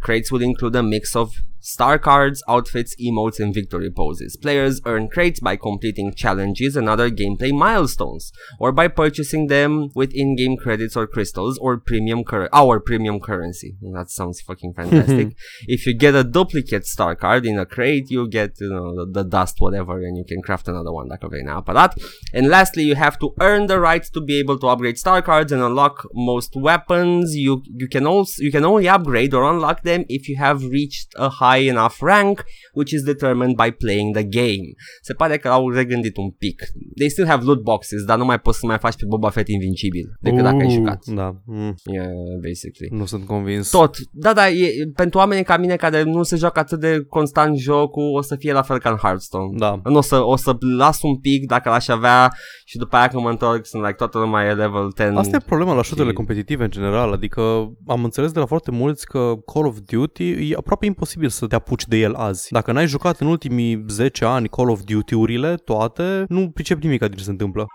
Crates will include a mix of star cards, outfits, emotes, and victory poses. Players earn crates by completing challenges and other gameplay milestones, or by purchasing them with in-game credits or crystals or premium cur- our premium currency. That sounds fucking fantastic. if you get a duplicate star card in a crate, you get you know the, the dust whatever, and you can craft another one dacă vrei neapărat. And lastly, you have to earn the right to be able to upgrade star cards and unlock most weapons. You you can also you can only upgrade or unlock them if you have reached a high enough rank, which is determined by playing the game. Se pare că au regândit un pic. They still have loot boxes, dar nu mai poți să mai faci pe Boba Fett invincibil decât dacă ai Uh, jucat. Da. Mm, Yeah, basically. nu sunt convins. Tot. Da, da, e, pentru oamenii ca mine care nu se joacă atât de constant jocul, o să fie la fel ca în Hearthstone. Da. Nu o să, o să las un pic dacă l-aș avea și după aia când mă întorc sunt like toată lumea e level 10. Asta e problema la șuturile și- competitive în general, adică am înțeles de la foarte mulți că Call of Duty e aproape imposibil să te apuci de el azi. Dacă n-ai jucat în ultimii 10 ani Call of Duty-urile toate, nu pricep nimic din ce se întâmplă.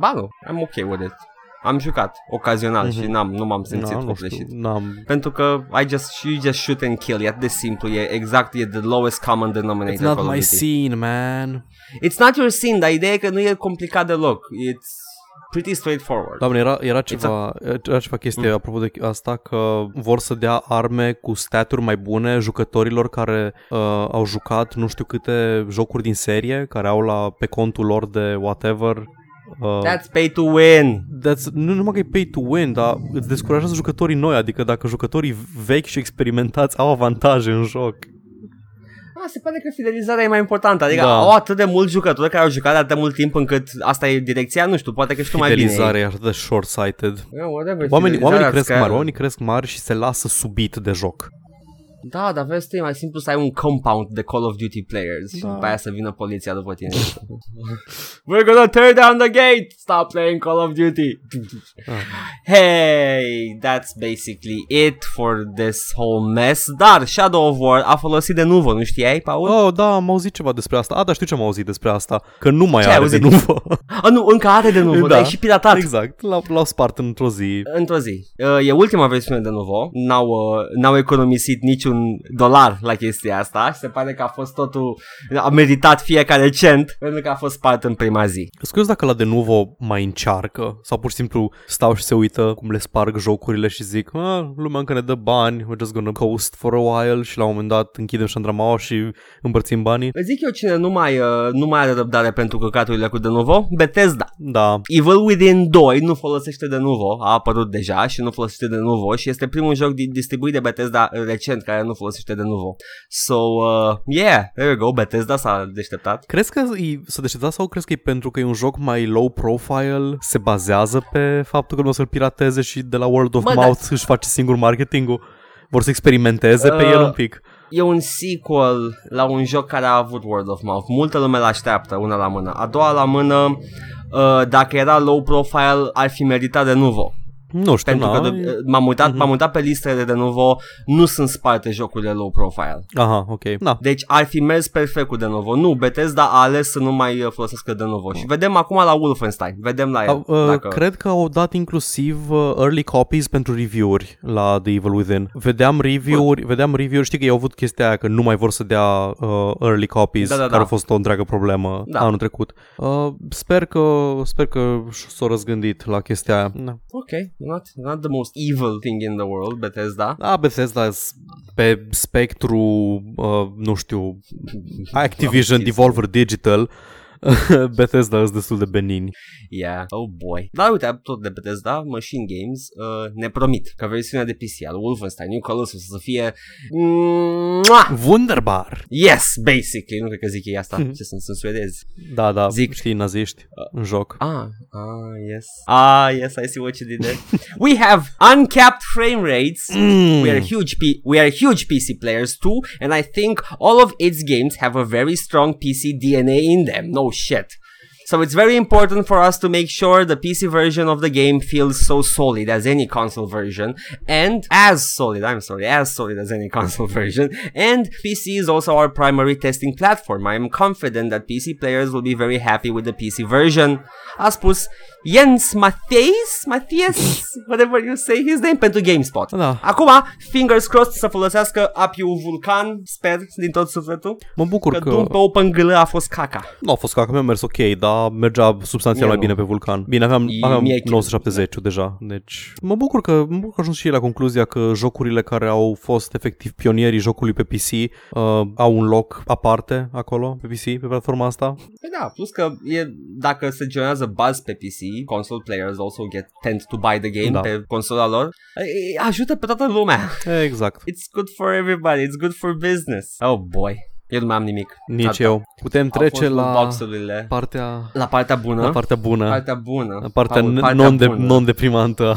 Ba nu, I'm ok with it. Am jucat ocazional și n-am, nu m-am simțit Mhm. Na, nu copleșit. știu, n-am... Pentru că I just, you just shoot and kill, e atât de simplu, e exact, e the lowest common denominator It's not Call of my Duty. scene, man. It's not your scene, dar ideea e că nu e complicat deloc. It's pretty straightforward. Doamne, era, era, ceva, era ceva chestie apropo de asta că vor să dea arme cu staturi mai bune jucătorilor care uh, au jucat nu știu câte jocuri din serie, care au la pe contul lor de whatever. Uh, That's pay to win. That's, nu numai că e pay to win, dar îți descurajează jucătorii noi, adică dacă jucătorii vechi și experimentați au avantaje în joc. Ah, se pare că fidelizarea e mai importantă. Adică Da. au atât de mulți jucători care au jucat de atât de mult timp încât asta e direcția, nu știu, poate că știu mai bine. Fidelizarea e atât de short-sighted. Yeah, whatever, Oamenii, fidelizarea oamenii cresc îți mari, ca- oamenii cresc mari și se lasă subit de joc. Da, dar vezi tu, e mai simplu să ai un compound de Call of Duty players și Da. după aia să vină poliția după tine. We're gonna tear down the gate! Stop playing Call of Duty! Hey, that's basically it for this whole mess. Dar Shadow of War a folosit de nuvo, nu știai, Paul? Oh, da, am auzit ceva despre asta. A, dar știu ce am auzit despre asta. Că nu mai Ce ai are de auzit? nuvo. Ah, nu, încă are de nuvo, Da. dar e și piratat. exact, l-au, l-au spart într-o zi. Într-o zi. Uh, E ultima versiune de Nuvo. N-au, uh, n-au economisit niciun dolar la chestia asta și se pare că a fost totul, a meritat fiecare cent pentru că a fost spart în prima zi. Scuze dacă la de nuvo mai încearcă sau pur și simplu stau și se uită cum le sparg jocurile și zic ah, lumea încă ne dă bani, we're just gonna coast for a while și la un moment dat închidem șandramaua și împărțim banii. Îți zic eu cine nu mai, uh, nu mai are răbdare pentru căcaturile cu de Nuvo? Bethesda. Da, Evil Within 2 nu folosește de Nuvo, a apărut deja și nu folosește de Nuvo și este primul joc di- distribuit de Bethesda recent care nu folosește de Nuvo. So, uh, yeah, there you go, Bethesda s-a deșteptat. Crezi că e, să deștepta sau crezi că e pentru că e un joc mai low profile, se bazează pe faptul că nu o să-l pirateze și de la Word of Mă, Mouth da. își face singur marketingul? Vor să experimenteze pe Uh, el un pic. E un sequel la un joc care a avut word of mouth. Multă lume l-așteaptă, una la mână. A doua la mână, uh, dacă era low profile, ar fi meritat de nuvo. Nu știu, Pentru na, că de, m-am, uitat, Mhm. m-am uitat pe listele de Lenovo, nu sunt sparte jocurile low profile. Aha, ok. Na, Deci ar fi mers perfect cu Lenovo. Nu, Bethesda a ales să nu mai uh, folosească Lenovo. Și vedem acum la Wolfenstein. Vedem la el. Au, uh, dacă... Cred că au dat inclusiv uh, early copies pentru review-uri la The Evil Within. Vedeam review-uri, vedeam review-uri, știi că ei au avut chestia aia că nu mai vor să dea uh, early copies, Da, da, da. care a fost o întreagă problemă Da. anul trecut. Uh, sper că sper că s-au răzgândit la chestia aia. Da. Ok, not, not the most evil thing in the world, Bethesda. Da, Bethesda s- pe spectru, uh, nu știu, Activision, Devolver Digital, Bethesda sunt destul de benini. Yeah, oh boy. Dar uite, tot de Bethesda, Machine Games uh, ne promit că versiunea de PC al Wolfenstein New Colossus o să fie... Mua! Wunderbar! Yes, basically. Nu cred că zic ei asta. Mhm. Ce sunt, sunt suedezi. Da, da, Zic. știi, naziști în joc. Ah, ah, yes. Ah, yes, I see what you did there. we have uncapped frame rates. Mm. We are huge P- we are huge PC players too, and I think all of its games have a very strong PC DNA in them. No shit. So it's very important for us to make sure the PC version of the game feels so solid as any console version, and as solid, I'm sorry, as solid as any console version. And PC is also our primary testing platform. I am confident that PC players will be very happy with the PC version. A spus Jens Mattheis, Matthias, whatever you say his name, pentru GameSpot. Da. Acum, fingers crossed să folosească API-ul Vulcan, sper din tot sufletul, Mă bucur că că... Pe OpenGL a fost caca. Nu a fost caca, mi-a mers ok, dar mergea substanțial Mie mai nu. bine pe Vulcan. Bine, aveam, E- aveam mie- 970 deja, deci mă bucur că mă bucur că ajuns și la concluzia că jocurile care au fost efectiv pionierii jocului pe PC uh, au un loc aparte acolo pe PC, pe platforma asta. Păi da, plus că e, dacă se generează buzz pe PC, console players also get tend to buy the game Da. pe consola lor, e, ajută pe toată lumea. Exact. It's good for everybody, it's good for business. Oh boy, eu nu mai am nimic. Nici Atâta. eu. Putem Au trece fost la lootbox-urile. partea, La partea bună. la partea bună. Partea bună. La partea Paul, n- non-de- non-deprimantă.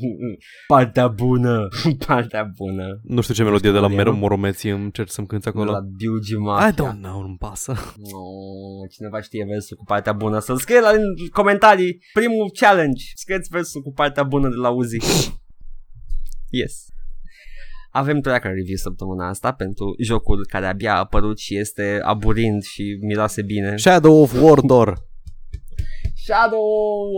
partea bună. partea bună. nu știu ce melodie de la melodie, Mereu nu? Moromeții îmi cer să-mi cânti acolo. La Biugi Mafia. I don't know, nu-mi pasă. No, cineva știe versul cu partea bună Să-l scrie la în comentarii Primul challenge Scrieți versul cu partea bună de la Uzi Yes avem tracker review săptămâna asta pentru jocul care abia a apărut și este aburind și miroase bine. Shadow of Mordor. Shadow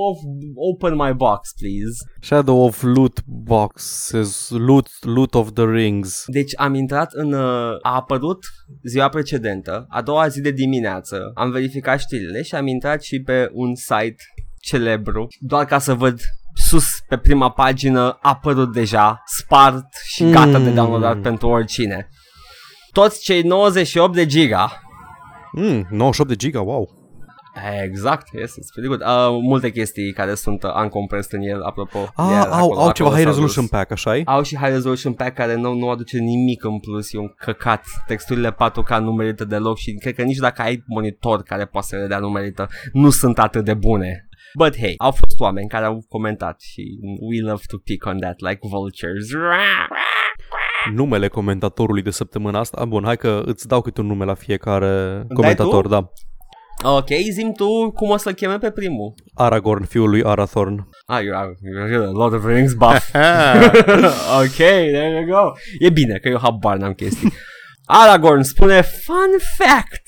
of Open My Box, please. Shadow of Loot Boxes, Loot, Loot of the Rings. Deci am intrat în... uh, A apărut ziua precedentă, a doua zi de dimineață, am verificat știrile și am intrat și pe un site celebru, doar ca să văd sus pe prima pagină a apărut deja, spart și gata de Mm. downloadat pentru oricine. Toți cei 98 de giga Mm, 98 de giga, wow. Exact, yes, it's pretty good. Uh, multe chestii care sunt uh, uncompressed în el, apropo. Ah, Yeah, au, acolo- au ceva acolo high s-a resolution dus. pack, așa Au și high resolution pack care nu, nu aduce nimic în plus, e un căcat. Texturile 4K nu merită deloc și cred că nici dacă ai monitor care poate să le dea nu merită, nu sunt atât de bune. But hey, au fost oameni care au comentat și we love to pick on that like vultures. Numele comentatorului de săptămâna asta. Ah, Bun, hai că îți dau câte un nume la fiecare comentator, tu? da. Ok, zim tu cum o să-l cheme pe primul. Aragorn, fiul lui Arathorn. Ah, you are, you're really a Lord of the Rings buff. ok, there you go. E bine că eu habar n-am chestii. Aragorn spune, fun fact,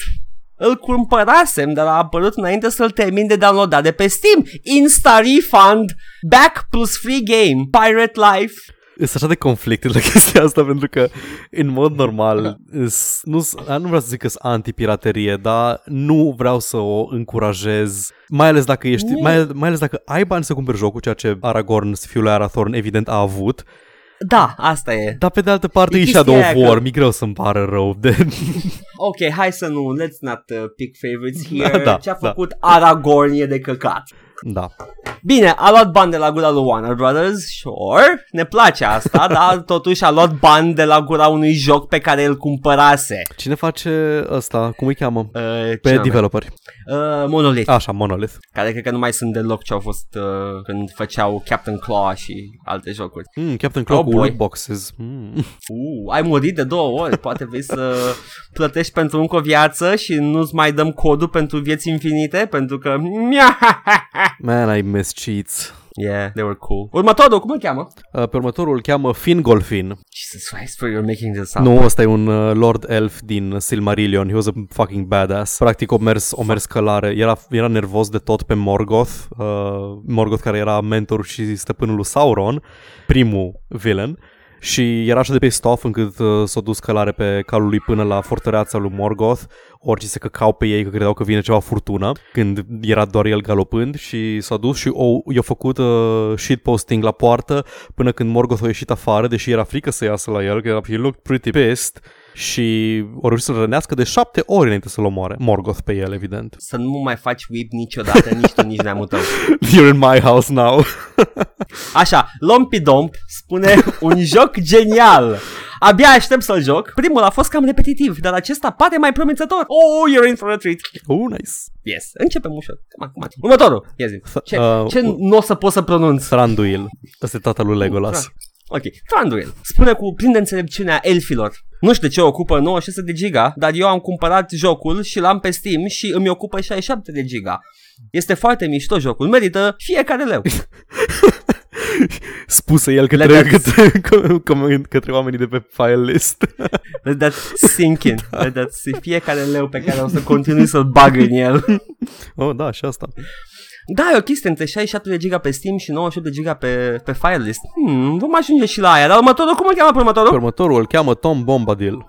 îl cumpărasem, dar a apărut înainte să-l termin de downloadat de pe Steam. Insta refund, back plus free game, Pirate Life. Sunt așa de conflicted la chestia asta pentru că în mod normal îs, nu, s- nu vreau să zic că sunt anti-piraterie, dar nu vreau să o încurajez, mai ales dacă ești, Nu. mai, mai ales dacă ai bani să cumperi jocul, ceea ce Aragorn, fiul lui Arathorn, evident a avut, Da, asta e. dar pe de altă parte E e chestia Shadow of aia că- War, mi greu să-mi pară rău de... Ok, hai să nu, let's not uh, pick favorites here. Da, Ce a da. făcut Aragorn e de căcat. Da. Bine, a luat bani de la gura lui Warner Brothers, sure, ne place asta, dar totuși a luat bani de la gura unui joc pe care îl cumpărase. Cine face ăsta? Cum îi cheamă? Uh, Pe cine developeri. Uh, Monolith, Așa, Monolith. care cred că nu mai sunt deloc ce au fost uh, când făceau Captain Claw și alte jocuri. Mm, Captain Claw Oh, cu boy. loot boxes. Mm. Uh, ai murit de două ori, poate vrei să plătești pentru încă o viață și nu-ți mai dăm codul pentru vieți infinite, pentru că... Man, I miss cheats. Yeah, they were cool. Următorul, cum îl cheamă? Uh, Pe următorul îl cheamă Fingolfin. Jesus Christ, you're making this up. Nu, ăsta e un uh, Lord Elf din Silmarillion. He was a fucking badass. Practic o mers, o mers călare. Era, era nervos de tot pe Morgoth. Uh, Morgoth care era mentor și stăpânul lui Sauron, primul villain. Și era așa de pissed off încât uh, s-a dus călare pe calul lui până la fortăreața lui Morgoth. Orice se căcau pe ei că credeau că vine ceva furtună când era doar el galopând și s-a dus și o, i-a făcut uh, shitposting la poartă până când Morgoth a ieșit afară, deși era frică să iasă la el, că era, he looked pretty pissed și o reușit să-l rănească de șapte ori înainte să-l omoare. Morgoth pe el, evident. Să nu mai faci whip niciodată, nici tu, nici neamul tău. You're in my house now. Așa, Lompidomp spune un joc genial. Abia aștept să-l joc. Primul a fost cam repetitiv, dar acesta pare mai promițător. Oh, you're in for a treat. oh, nice. Yes, începem ușor. Come on, come on. Următorul. Ia zi. Ce, Uh, ce nu o să pot să pronunț? Thranduil. Ăsta e tatăl lui Legolas. Ok, Thranduil spune cu plin de înțelepciunea elfilor. Nu știu de ce ocupă 96 de giga, dar eu am cumpărat jocul și l-am pe Steam și îmi ocupă 67 de giga. Este foarte mișto jocul, merită fiecare leu. Spuse el Let către, that- către, către, către oamenii de pe file list. Let that sink in. Let that sink. Fiecare leu pe care o să continui să-l bag în el. oh, da, și asta. Da, e o chestie între 67 de giga pe Steam și 98 de giga pe, pe Firelist. Hmm, vom ajunge și la aia. Dar următorul, cum îl cheamă pe Pe următorul? următorul îl cheamă Tom Bombadil.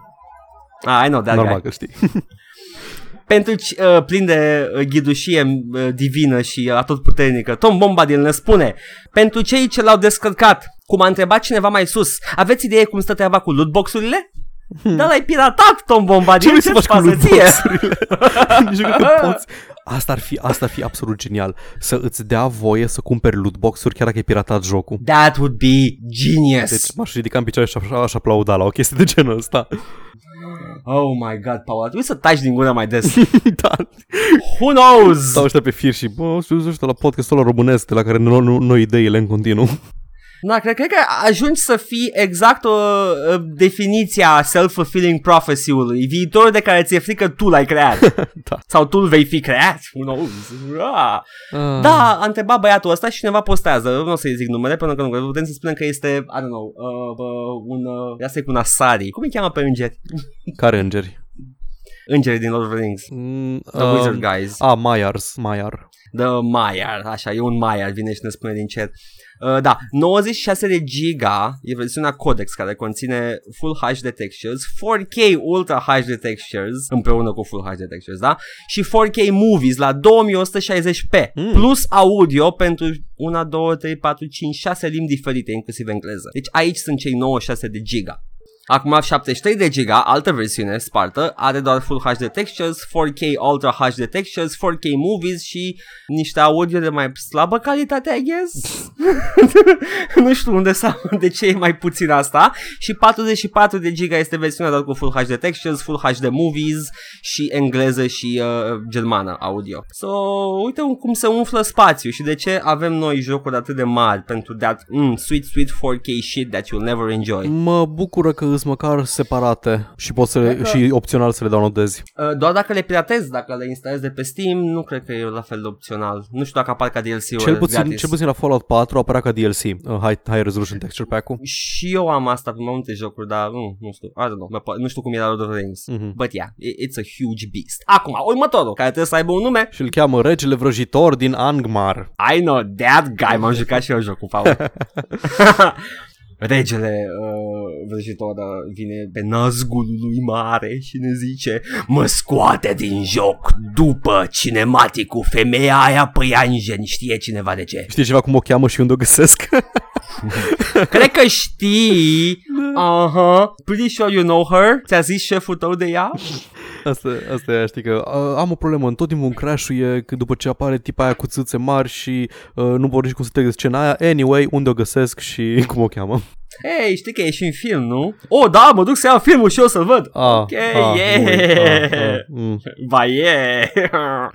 Ah, I know that Normal guy. că știi. Pentru uh, plin de uh, ghidușie uh, divină și uh, atotputernică, Tom Bombadil ne spune Pentru cei ce l-au descărcat, cum a întrebat cineva mai sus, aveți idee cum stă treaba cu lootbox-urile? Hmm. Dar l-ai piratat, Tom Bombadil, Ce vrei să ce-ți faci cu pasă ție? lootbox-urile? Nici nu cred că poți. Asta ar, fi, asta ar fi absolut genial. Să îți dea voie să cumperi lootbox-uri chiar dacă ai piratat jocul. That would be genius. Deci m-aș ridica în picioare și aș, aș aplauda la o chestie de genul ăsta. Oh my god, Paul, trebuie să taci din gură mai des. da. Who knows? Stau ăștia pe fir și, bă, știu, ăștia la podcastul ăla românesc, de la care nu, nu, nu ideile în continuu. Da, cred, cred că ajungi să fii exact o uh, definiția self-fulfilling prophecy-ului. Viitorul de care ți-e frică tu l-ai creat. Da. Sau tu îl vei fi creat. Who knows? Ah. Ah. Da, a întrebat băiatul ăsta și cineva postează. Nu o să-i zic numele pentru că nu putem să spunem că este, I don't know, uh, uh, un, uh, asta e cu un Asari. Cum îi cheamă pe îngeri? Care îngeri? Îngeri din Lord of the Rings. Mm, The um, Wizard Guys. A, Maiars, Maiar. The Maiar, așa, e un Maiar, vine și ne spune din cer. Uh, da, 96 de giga e versiunea Codex care conține Full HD textures, 4K Ultra HD textures împreună cu Full HD textures, da? Și 4K movies la 2160p Mm. plus audio pentru 1, 2, 3, 4, 5, 6 limbi diferite, inclusiv engleză. Deci aici sunt cei 96 de giga. Acum 73 de giga, altă versiune spartă, are doar Full HD textures, 4K Ultra HD textures, 4K movies și niște audio de mai slabă calitate, I guess. nu știu unde sau de ce e mai puțin asta. Și 44 de giga este versiunea doar cu Full HD textures, Full HD movies și engleză și uh, germană audio. So, uite cum se umflă spațiu și de ce avem noi jocuri atât de mari pentru that mm, sweet, sweet 4K shit that you'll never enjoy. Mă bucură că îs măcar separate și poți să le, Cred că- și opțional să le downloadezi. Uh, doar dacă le piratezi, dacă le instalezi de pe Steam, nu cred că e la fel de opțional. Nu știu dacă apar ca DLC-uri Cel puțin, gratis. cel puțin la Fallout 4 apărea ca DLC, uh, High, high Resolution Texture Pack-ul. Și eu am asta pe mai multe jocuri, dar nu, nu știu, I don't know, Mă po- nu știu cum e la Lord of the Rings. Mhm. But yeah, i- it's a huge beast. Acum, următorul, care trebuie să aibă un nume. Și îl cheamă Regele Vrăjitor din Angmar. I know that guy, m-am jucat și eu jocul, Paul. Regele uh, vrăjitor uh, vine pe nazgul lui mare și ne zice Mă scoate din joc după cinematicul femeia aia păianjen Știe cineva de ce? Știi ceva cum o cheamă și unde o găsesc? Cred că știi. Uh-huh. Pretty sure you know her. Ți-a zis șeful tău de ea? Asta, asta e, știi că uh, am o problemă, în tot timpul îmi crash-uie că după ce apare tipa aia cu țâțe mari și uh, nu vor nici cum să trec scena aia. Anyway, unde o găsesc și cum o cheamă? Hei, știi că e și în film, nu? Oh, da, mă duc să iau filmul și eu să-l văd. Ah, ok, ah, yeah. nu uit, ah, ah, mm. Ba, yeah.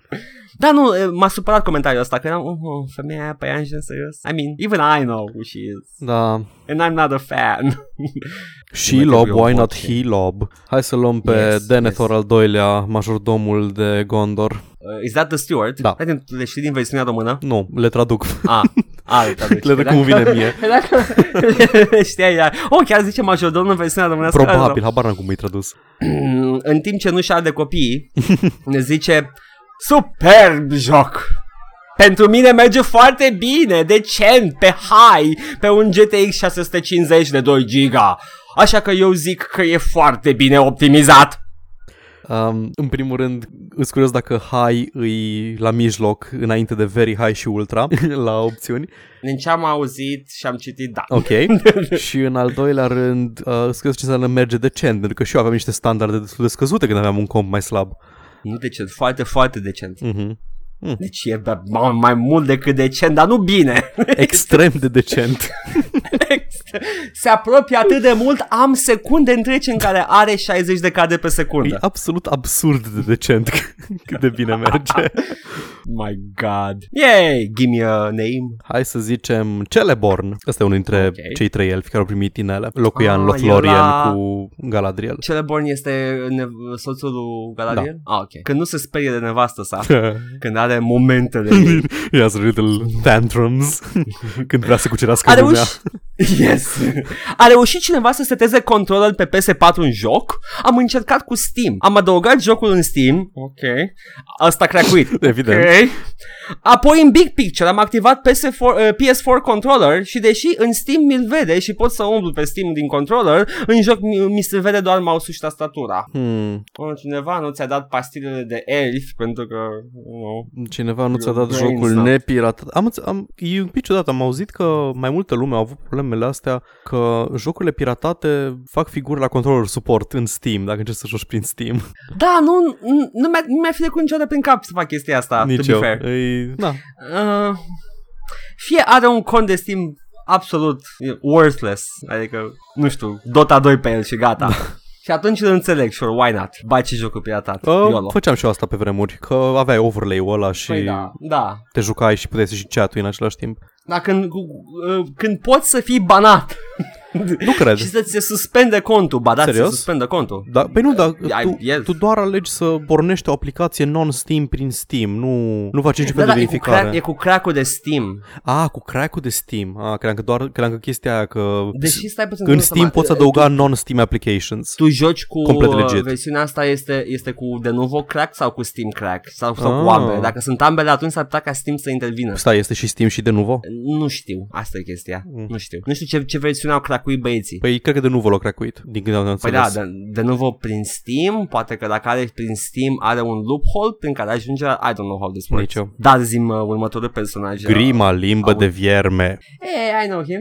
Da, nu, m-a supărat comentariul ăsta, că eram, uh, femeia aia pe Angel, serios? I mean, even I know who she is. Da. And I'm not a fan. She Mai Lob, trebuie o why not voce. he Lob? Hai să luăm pe Yes, Denethor yes. al doilea, majordomul de Gondor. Uh, is that the steward? Da. Hai, le știi din versiunea română? Nu, le traduc. Ah, ah, le traduci. Le dă cum vine mie. Dacă știai ea. Oh, chiar zice majordom în versiunea românească. Probabil, habar n-am cum e tradus. în timp ce nu și de copii, ne zice Superb joc! Pentru mine merge foarte bine, decent, pe high, pe un GTX 650 de 2 GB. Așa că eu zic că e foarte bine optimizat. Um, în primul rând, îți curios dacă high îi la mijloc înainte de very high și ultra la opțiuni. Din ce am auzit și am citit, da. Ok. și în al doilea rând, uh, îți curios ce înseamnă merge decent, pentru că și eu aveam niște standarde destul de scăzute când aveam un comp mai slab. Nu decent, foarte, foarte decent. Mhm. Deci e bă, mai, mai mult decât decent, dar nu bine. Extrem de decent. Se apropie atât de mult, am secunde întregi în care are 60 de cadre pe E secundă. absolut absurd de decent cât de bine merge. My god. Yay, give me a name. Hai să zicem Celeborn. Ăsta e unul dintre Ok. cei trei elfi care au primit inele. Locuia în Ah, Lothlorien e la- cu Galadriel. Celeborn este ne- soțul lui Galadriel? Ah, ok. Când nu se sperie de nevastă sa, când are momentele ei. He has little tantrums când vrea să cucerească A lumea. reușit... Yes. A reușit cineva să seteze controlul pe PS4 în joc? Am încercat cu Steam. Am adăugat jocul în Steam. Ok. Asta cracuit. Evident. Ok. Apoi în Big Picture am activat PS4, uh, PS4 controller și deși în Steam mi-l vede și pot să umblu pe Steam din controller, în joc mi, mi se vede doar mouse-ul și tastatura. Hmm. Oh, cineva nu ți-a dat pastilele de elf pentru că, you know, Cineva nu ți-a Your dat brain's jocul not- nepiratat. Am, înț- am, e un pic ciudat, am auzit că mai multă lume a avut problemele astea că jocurile piratate fac figuri la controller support în Steam, dacă încerci să joci prin Steam. Da, nu, nu, nu mi-a, nu mi-a fi trecut niciodată prin cap să fac chestia asta, Nici to eu. be fair. E, da. Uh, fie are un cont de Steam absolut worthless, adică, nu știu, Dota 2 pe el și gata. și atunci îl înțeleg, sure, why not? Bai ce jocul piratat, Uh, YOLO. făceam și eu asta pe vremuri, că aveai overlay-ul ăla și Păi da, da. te jucai și puteai să și chat în același timp. Dar când, uh, când poți să fii banat Nu cred. și să-ți se suspende contul, ba da, ți se Serios? suspendă contul. Da, păi nu, dar Ai- tu, yes. tu doar alegi să pornești o aplicație non-Steam prin Steam, nu, nu faci niciun Da, fel de da, e cu, verificare. crack, e cu crack-ul de Steam. Ah, cu crack-ul de Steam. Ah, credeam că doar credeam că chestia aia că Deși stai puțin în nu Steam seama, poți uh, adăuga non-Steam applications. tu joci cu Complet uh, legit. versiunea asta este, este cu de nuvo crack sau cu Steam crack sau, sau cu Ah. ambele. Dacă sunt ambele, atunci s-ar putea ca Steam să intervină. Stai, este și Steam și de nuvo? Nu știu, asta e chestia. Nu știu. Nu știu ce, ce versiune au cracuit băieții. Păi cred că de nuvo l-a cracuit, din când am Păi înțeles. da, de, de nuvo prin Steam, poate că dacă are prin Steam are un loophole prin care ajunge la, I don't know how this works. Nici eu. Dar zi-mi uh, următorul personaj. uh, Grima, limbă Aud. de vierme. Hey, I know him.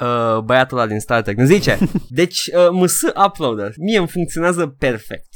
Uh, băiatul ăla din Star Trek îmi zice Deci uh, MS Uploader Mie îmi funcționează perfect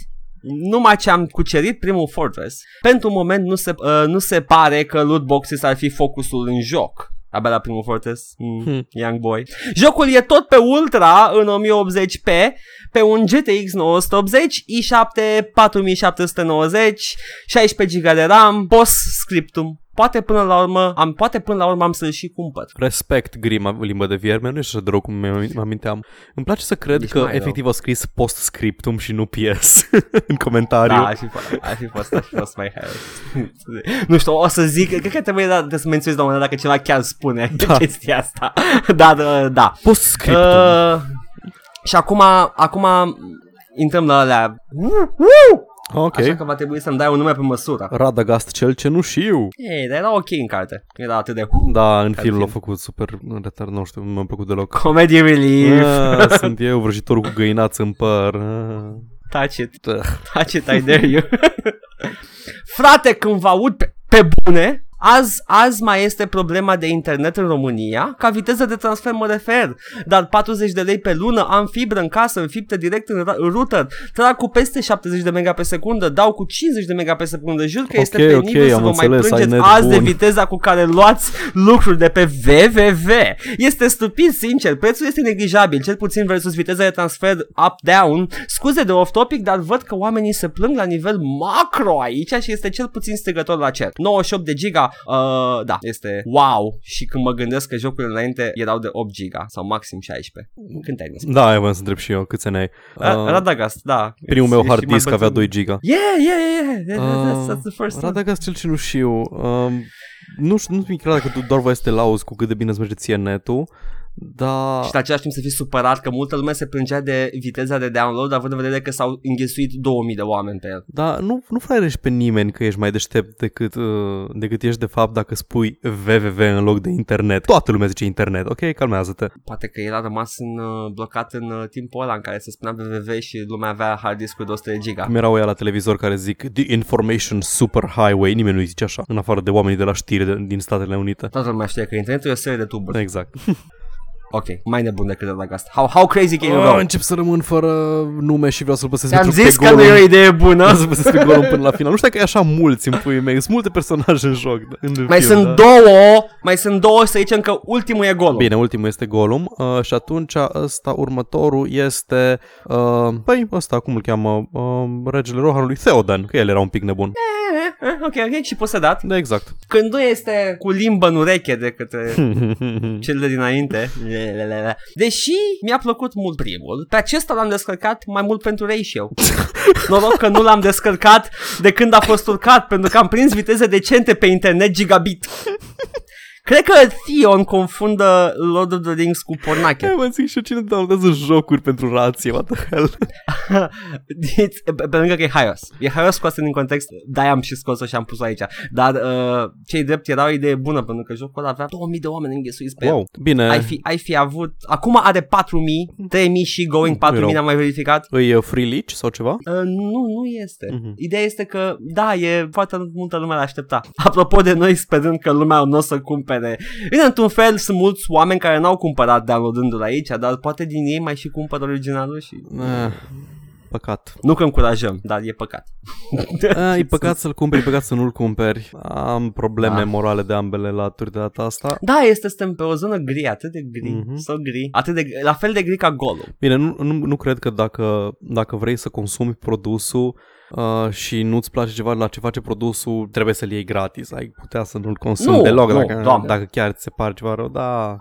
numai ce am cucerit primul Fortress Pentru moment nu se, uh, nu se pare că loot boxes ar fi focusul în joc Abia la primul Fortress mm, Hmm. Young boy Jocul e tot pe Ultra în 1080p Pe un GTX 980 i7 4790 16 GB de RAM Post-scriptum Poate până la urmă am, Poate până la urmă am să-l și cumpăr Respect grima, limbă de vierme, nu e așa de rău cum mi- mă aminteam. Îmi place să cred Deci că mai rău. efectiv au scris post-scriptum și nu PS în comentariu. Da, ar fi, fost, ar fi fost, ar fi fost mai hair. nu știu, o să zic, cred că trebuie da, să menționez la un moment dat dacă ceva chiar spune Da. chestia asta. da, da, da. Post-scriptum. Uh, și acum, acum intrăm la alea. Uh, uh! Ok. Așa că va trebui să-mi dai un nume pe măsură. Radagast cel cenușiu. Ei, dar era ok în carte. Nu Era atât de Da, în Ca film l-a film. făcut super retard, nu știu, nu mi-a plăcut deloc. comedy relief. Ah, sunt eu, vrăjitorul cu găinață în păr. Ah. Touch it. Da. Touch it, I dare you. Frate, când vă aud pe, pe bune, Azi, azi mai este problema de internet în România, ca viteză de transfer mă refer, dar 40 de lei pe lună, am fibră în casă, înfiptă direct în router, trag cu peste 70 de mega pe secundă, dau cu 50 de mega pe secundă, jur că este Ok, ok, penibil să am vă mai înțeles, ai plângeți net azi de bun. viteza cu care luați lucruri de pe www. Este stupid, sincer, prețul este neglijabil, cel puțin versus viteza de transfer up-down. Scuze de off-topic, dar văd că oamenii se plâng la nivel macro aici și este cel puțin strigător la cer. 98 de giga, uh, da, este wow. Și când mă gândesc că jocurile înainte erau de 8 giga sau maxim 16. Când ai născut? Da, vreau să întreb și eu câți ani ai. Uh, Uh, Radagast, da. primul meu Ești hard mai disk avea bătrân. 2 giga. Yeah, yeah, yeah, yeah. That's, Uh, that's the first one. Radagast cel cenușiu. Um, nu știu, nu-mi clar dacă tu doar vrei să te lauzi cu cât de bine îți merge ție netul, dar... Și în același timp să fii supărat că multă lume se plângea de viteza de download având în vedere că s-au înghesuit 2000 de oameni pe el. Dar nu, nu fraierești pe nimeni că ești mai deștept decât, uh, decât ești de fapt dacă spui www în loc de internet. Toată lumea zice internet, ok? Calmează-te. Poate că el a rămas în, uh, blocat în uh, timpul ăla în care se spunea www și lumea avea hard disk de 100 de giga. Cum erau ăia la televizor care zic The Information Super Highway, nimeni nu zice așa, în afară de oamenii de la știri de, din Statele Unite. Toată lumea știe că internetul e o serie de tuburi. Exact. Ok, mai nebun decât la asta. How, how crazy can you Oh, go? încep să rămân fără nume și vreau să-l păsesc Ți-am pentru zis pe că nu e o Gollum. idee bună. Vreau să păsesc pe Gollum până la final. Nu știu dacă e așa mulți în puii mei. Sunt multe personaje în joc. În Mai film, sunt da. două, mai sunt două să zicem că ultimul e golul. Bine, ultimul este Gollum uh, și atunci ăsta următorul este, uh, păi ăsta, cum îl cheamă, uh, regele Rohanului Theoden, că el era un pic nebun. Eh, eh, Ok, ok, și posedat. Da, exact. Când nu este cu limbă în ureche de către cel de dinainte. Deși mi-a plăcut mult primul, pe acesta l-am descărcat mai mult pentru ratio. Noroc că nu l-am descărcat de când a fost urcat, pentru că am prins viteze decente pe internet gigabit. Cred că Theon confundă Lord of the Rings cu pornache. E, mă zic și eu, cine downloadează jocuri pentru rație, what the hell? It's- pe, pe lângă că e haios. E haios scoasă din context, de-aia am și scos-o și am pus-o aici. Dar uh, cei drept era o idee bună, pentru că jocul ăla avea 2000 de oameni înghesuiți pe el. Wow, bine, Ai fi, ai fi avut... Acum are 4000, 3000 și going 4000 rău. n-am mai verificat. îi uh, free leech sau ceva? Uh, nu, nu este. Mhm. Ideea este că, da, e foarte multă lume la aștepta. Apropo de noi sperând că lumea nu o să cumpere. Bine, într-un fel sunt mulți oameni care n-au cumpărat downloadându-l aici, dar poate din ei mai și cumpără originalul și... Eh, păcat. Nu că încurajăm, dar e păcat. Eh, e păcat să-l cumperi, e păcat să nu-l cumperi. Am probleme Da. morale de ambele laturi de data asta. Da, este suntem pe o zonă gri, atât de gri, Mhm. mm-hmm. so gri, atât de, la fel de gri ca golul. Bine, nu, nu, nu cred că dacă, dacă vrei să consumi produsul uh, și nu-ți place ceva la ce face produsul, trebuie să-l iei gratis. Ai putea să nu-l consumi Nu, deloc nu, dacă, Doamne. dacă chiar ți se pare ceva rău. Da,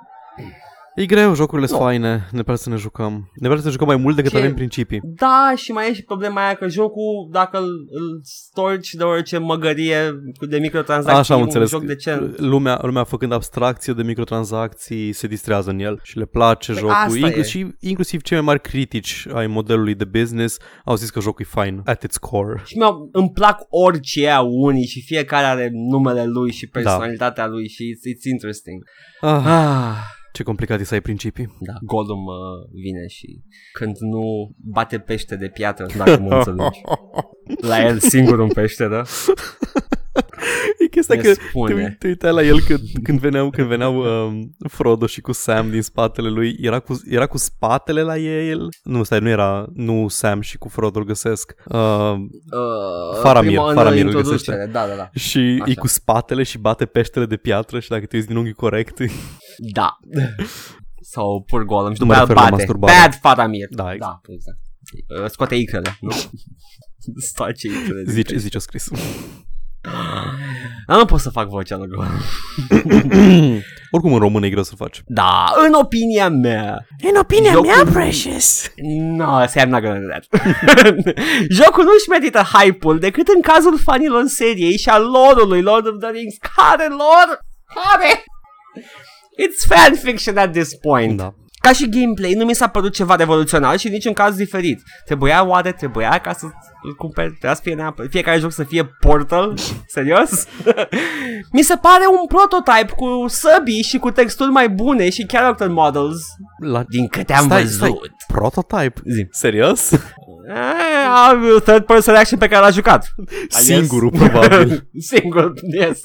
E greu, jocurile sunt Nu. faine, ne place să ne jucăm. Ne place să ne jucăm mai mult decât Ce- avem principii. Da, și mai e și problema aia că jocul, dacă îl, îl storci de orice măgărie cu de microtransacții, Așa am e un înțeles. joc decent. Lumea, lumea făcând abstracție de microtransacții se distrează în el și le place Păi jocul. asta e. Inclusiv, inclusiv cei mai mari critici ai modelului de business au zis că jocul e fine at its core. Și mi îmi plac orice ea unii și fiecare are numele lui Da. și personalitatea lui și it's, it's interesting. Ah, Ah, ce complicat e să ai principii. da, Gollum uh, vine și când nu bate pește de piatră, dacă mă înțelegi. La el singur în peșteră. E chestia Ne că spune. te, uit- te uitai la el când, când veneau, când veneau um, Frodo și cu Sam din spatele lui. Era cu, era cu spatele la el? Nu, stai, nu era, nu Sam și cu Frodo îl găsesc. Uh, Uh, Faramir, prima în Faramir îl introducere, Da, da, da. și Așa. e cu spatele și bate peștele de piatră și dacă te uiți din unghi corect, Da. Sau pur Gollum și Nu după mă aia refer la bate. masturbare. Bad Faramir. Da, exact. Da, exact. Uh, Scoate icrele, nu? Stoarce icrele. din zice, pește. zice scris. Dar nu pot să fac vocea lui Gollum. Oricum în român e greu să faci. Da, în opinia mea. În opinia Jocul- Precious. No, Sam not gonna do that. Jocul nu-și merită hype-ul decât în cazul fanilor seriei și al lore-ului Lord of the Rings. Care lore? Care? It's fanfiction at this point. Da. Ca și gameplay, nu mi s-a părut ceva revoluționar și nici în caz diferit. Trebuia oare, trebuia ca să îl cumperi, trebuia să fie neapărat, fiecare joc să fie Portal? Serios? mi se pare un prototype cu săbii și cu texturi mai bune și character models. La... Din câte am Stai, văzut. stai. Prototype? Zi. Serios? Eh, third person action pe care l-a jucat. Singurul, probabil. Singur, yes.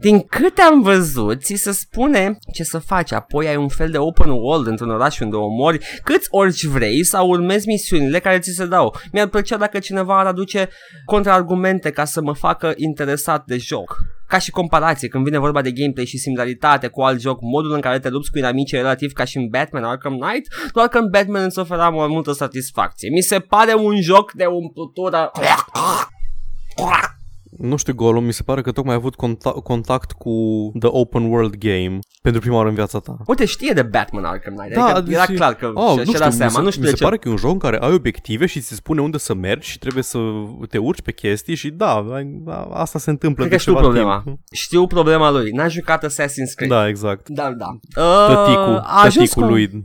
Din câte am văzut, ți se spune ce să faci. Apoi ai un fel de open world într-un oraș unde omori câți orici vrei sau urmezi misiunile care ți se dau. Mi-ar plăcea dacă cineva ar aduce contraargumente ca să mă facă interesat de joc. Ca și comparație, când vine vorba de gameplay și similaritate cu alt joc, modul în care te lupți cu inamici e relativ ca și în Batman Arkham Knight, doar că în Batman îți ofera mai multă satisfacție. Mi se pare un joc de umplutură Nu știu, Gollum, mi se pare că tocmai ai avut conta- contact cu The Open World Game pentru prima oară în viața ta. Uite, știe de Batman Arkham Knight. Da, adică era deci- clar că Oh, și- nu și-a știu, dat mi seama. se, Nu știu mi de se ce. pare că e un joc în care ai obiective și ți se spune unde să mergi și trebuie să te urci pe chestii și da, ai- a- asta se întâmplă Cred de că știu ceva problema. timp. Știu problema lui. N-a jucat Assassin's Creed. Da, exact. Da, da. Uh, Tăticul, a ajuns tăticul cu... lui,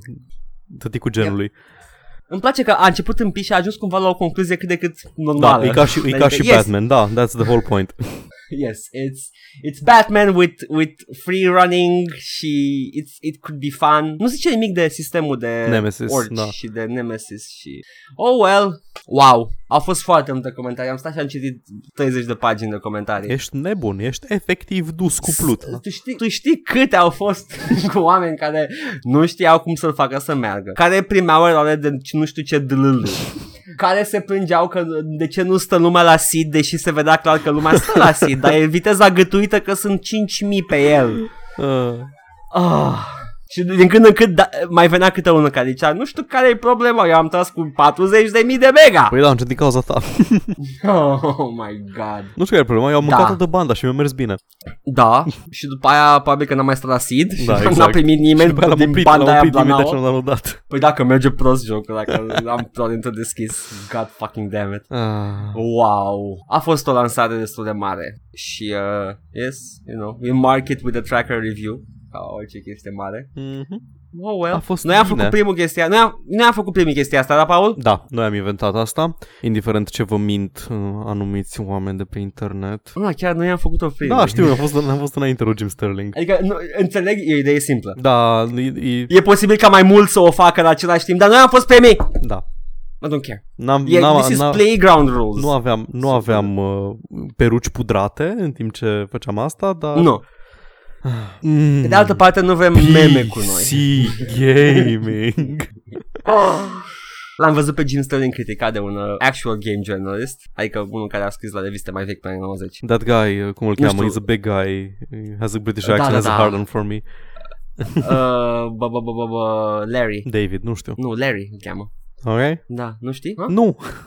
tăticul genului. Îmi place că a început în pi și a ajuns cumva la o concluzie cât de cât normală. Da, e ca și, e ca Adică, și yes, Batman, da, that's the whole point. Yes, it's it's Batman with with free running și it's it could be fun. Nu zice nimic de sistemul de Nemesis, orci da. și de Nemesis și Oh well. Wow. Au fost foarte multe comentarii. Am stat și am citit 30 de pagini de comentarii. Ești nebun, ești efectiv dus cu pluta. Tu știi, tu știi câte au fost cu oameni care nu știau cum să-l facă să meargă, care primeau eroare de nu știu ce dlâl, care se plângeau că de ce nu stă lumea la seed, deși se vedea clar că lumea stă la seed, dar e viteza gătuită că sunt 5.000 pe el. Uh, Ah. Și din când în când da, mai venea câte unul care zicea, nu știu care e problema, eu am tras cu 40.000 de mega. păi da, încet din cauza ta. Oh my god. Nu știu care e problema, eu am mâncat Da. toată banda și mi-a mers bine. Da, și după aia probabil că n-am mai stat la seed și Da, n-a exact. primit Și nimeni după aia l-am din oprit, banda l-am aia oprit imediat ce Blanao. l-am downloadat. Păi dacă merge prost jocul, dacă am torentul deschis, god fucking damn it. Ah. Wow, a fost o lansare destul de mare și uh, yes, you know, we mark it with a tracker review ca orice chestie mare. Mhm. Oh well. A fost noi am bine. făcut primul chestia, noi am, noi am făcut primul chestia asta, da, Paul? Da, noi am inventat asta, indiferent ce vă mint uh, anumiți oameni de pe internet. Nu, chiar noi am făcut-o primul. Da, știu, am fost, am fost înainte lui Jim Sterling. Adică, nu, înțeleg, e o idee simplă. Da, e, e, E posibil ca mai mulți să o facă în același timp, dar noi am fost primii. da. I don't care. N-am, E, n-am, this is n-am, playground rules. nu aveam, nu aveam uh, peruci pudrate în timp ce făceam asta, dar... Nu. Mm, Pe de altă parte nu vrem meme cu noi. PC gaming. L-am văzut pe Jim Sterling criticat de un uh, actual game journalist, adică unul care a scris la reviste mai vechi pe anii 90. That guy, uh, cum îl Nu cheamă, știu. he's a big guy, he has a British Da, accent, da, has da. a hard on for me. uh, bă, bă, bă, bă, bă, Larry. David, nu știu. Nu, Larry îl cheamă. Ok? Da, nu știi? Ha? Nu,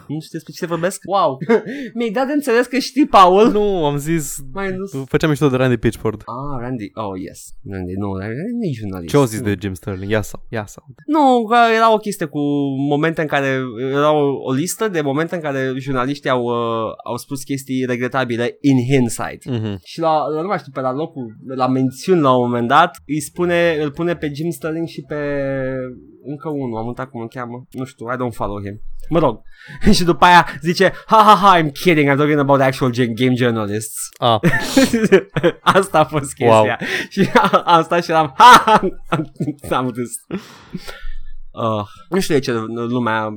Nu știi despre ce vorbesc? Wow! Mi-ai dat de înțeles că știi, Paul. nu, am zis, Mai dus. făceam mișto de Randy Pitchford. Ah, Randy. Oh, yes. Randy, nu, Randy nu e jurnalist. Ce au zis Nu. de Jim Sterling? Ia sau, ia sau. Nu, că era o chestie cu momente în care era o, o listă de momente în care jurnaliștii au, uh, au spus chestii regretabile in hindsight. Mhm. Și la, la, nu mai știu, pe la locul, la mențiuni la un moment dat, îi spune, îl pune pe Jim Sterling și pe încă unul, am uitat cum îl cheamă, nu știu, I don't follow him. Mă rog. și după aia zice, ha ha ha, I'm kidding, I'm talking about actual gen- game journalists. Ah, Asta a fost chestia. Wow. Și am stat și eram, ha, ha, am dus. Uh, nu știu de ce lumea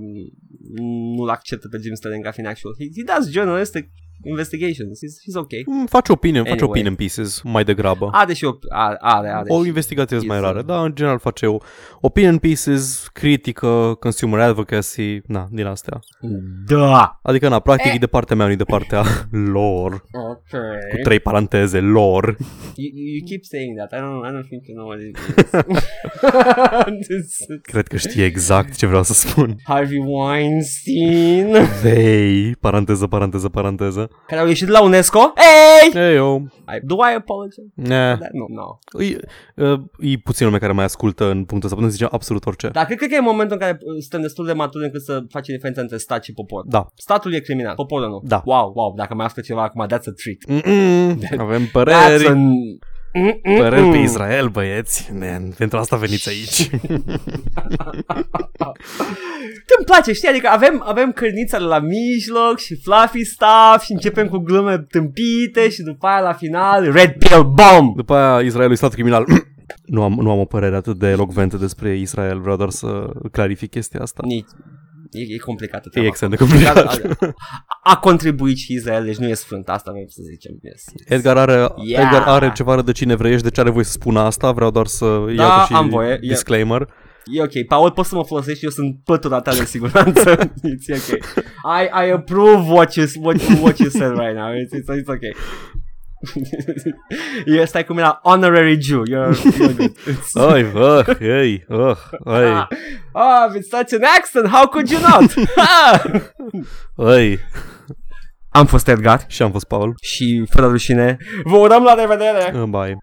nu-l acceptă pe Jim Sterling ca fiind actual. He, he does journalistic investigations. He's, he's ok. mm, face opinion, face Anyway. opinion pieces mai degrabă. Are și o, are, are, are O și- investigație sunt mai este- rare, dar în general face o opinion pieces, critică, consumer advocacy, na, din astea. Da. Adică, na, practic Eh. e de partea mea, nu e de partea lor, cu Ok. trei paranteze, lor. You, you keep saying that. I don't, I don't think you know what it is. Cred că știe exact ce vreau să spun. Harvey Weinstein. They, paranteză, paranteză, paranteză. Care au ieșit la UNESCO. Hey! Ei, eu, I, do I apologize? ne, That? No, no. e, uh, e puțin lume care mai ascultă în punctul ăsta, putem zice absolut orice. Dar cred, cred că e momentul în care uh, suntem destul de maturi încât să facem diferența între stat și popor. Da. Statul e criminal, poporul nu. Da. Wow, wow, dacă mai află ceva acum, that's a treat. Mm-mm, avem That's păreri, an... Mm-mm-mm. Păreri pe Israel, băieți. Man, pentru asta veniți aici. Îmi place, știi? Adică avem, avem cârnița la mijloc și fluffy stuff și începem cu glume tâmpite și după aia la final red pill bomb. După aia, Israelul e stat criminal. nu, am, nu am o părere atât de elocventă despre Israel, vreau doar să clarific chestia asta. Nici, e, e complicată E treaba. extrem de complicat. A, a contribuit și Israel, deci nu e sfânt, asta vrem să zicem. Yes. Edgar are, Yeah. Edgar are ceva rădăcini evreiești, deci are voie să spună asta, vreau doar să Da, iau și am voie, e- disclaimer. E ok, Paul, poți să mă folosești, eu sunt pătura ta de siguranță. it's ok. I, I approve what you, what, you- what you said right now. It's, it's, it's ok. e, stai cu mine la honorary Jew. You're, you're good. It's, Ai, uh, ei, uh, ai, ah, ah, it's such an accent, how could you not? Ah! ai. Am fost Edgar Și am fost Paul. și fără rușine, vă urăm la revedere! Bye.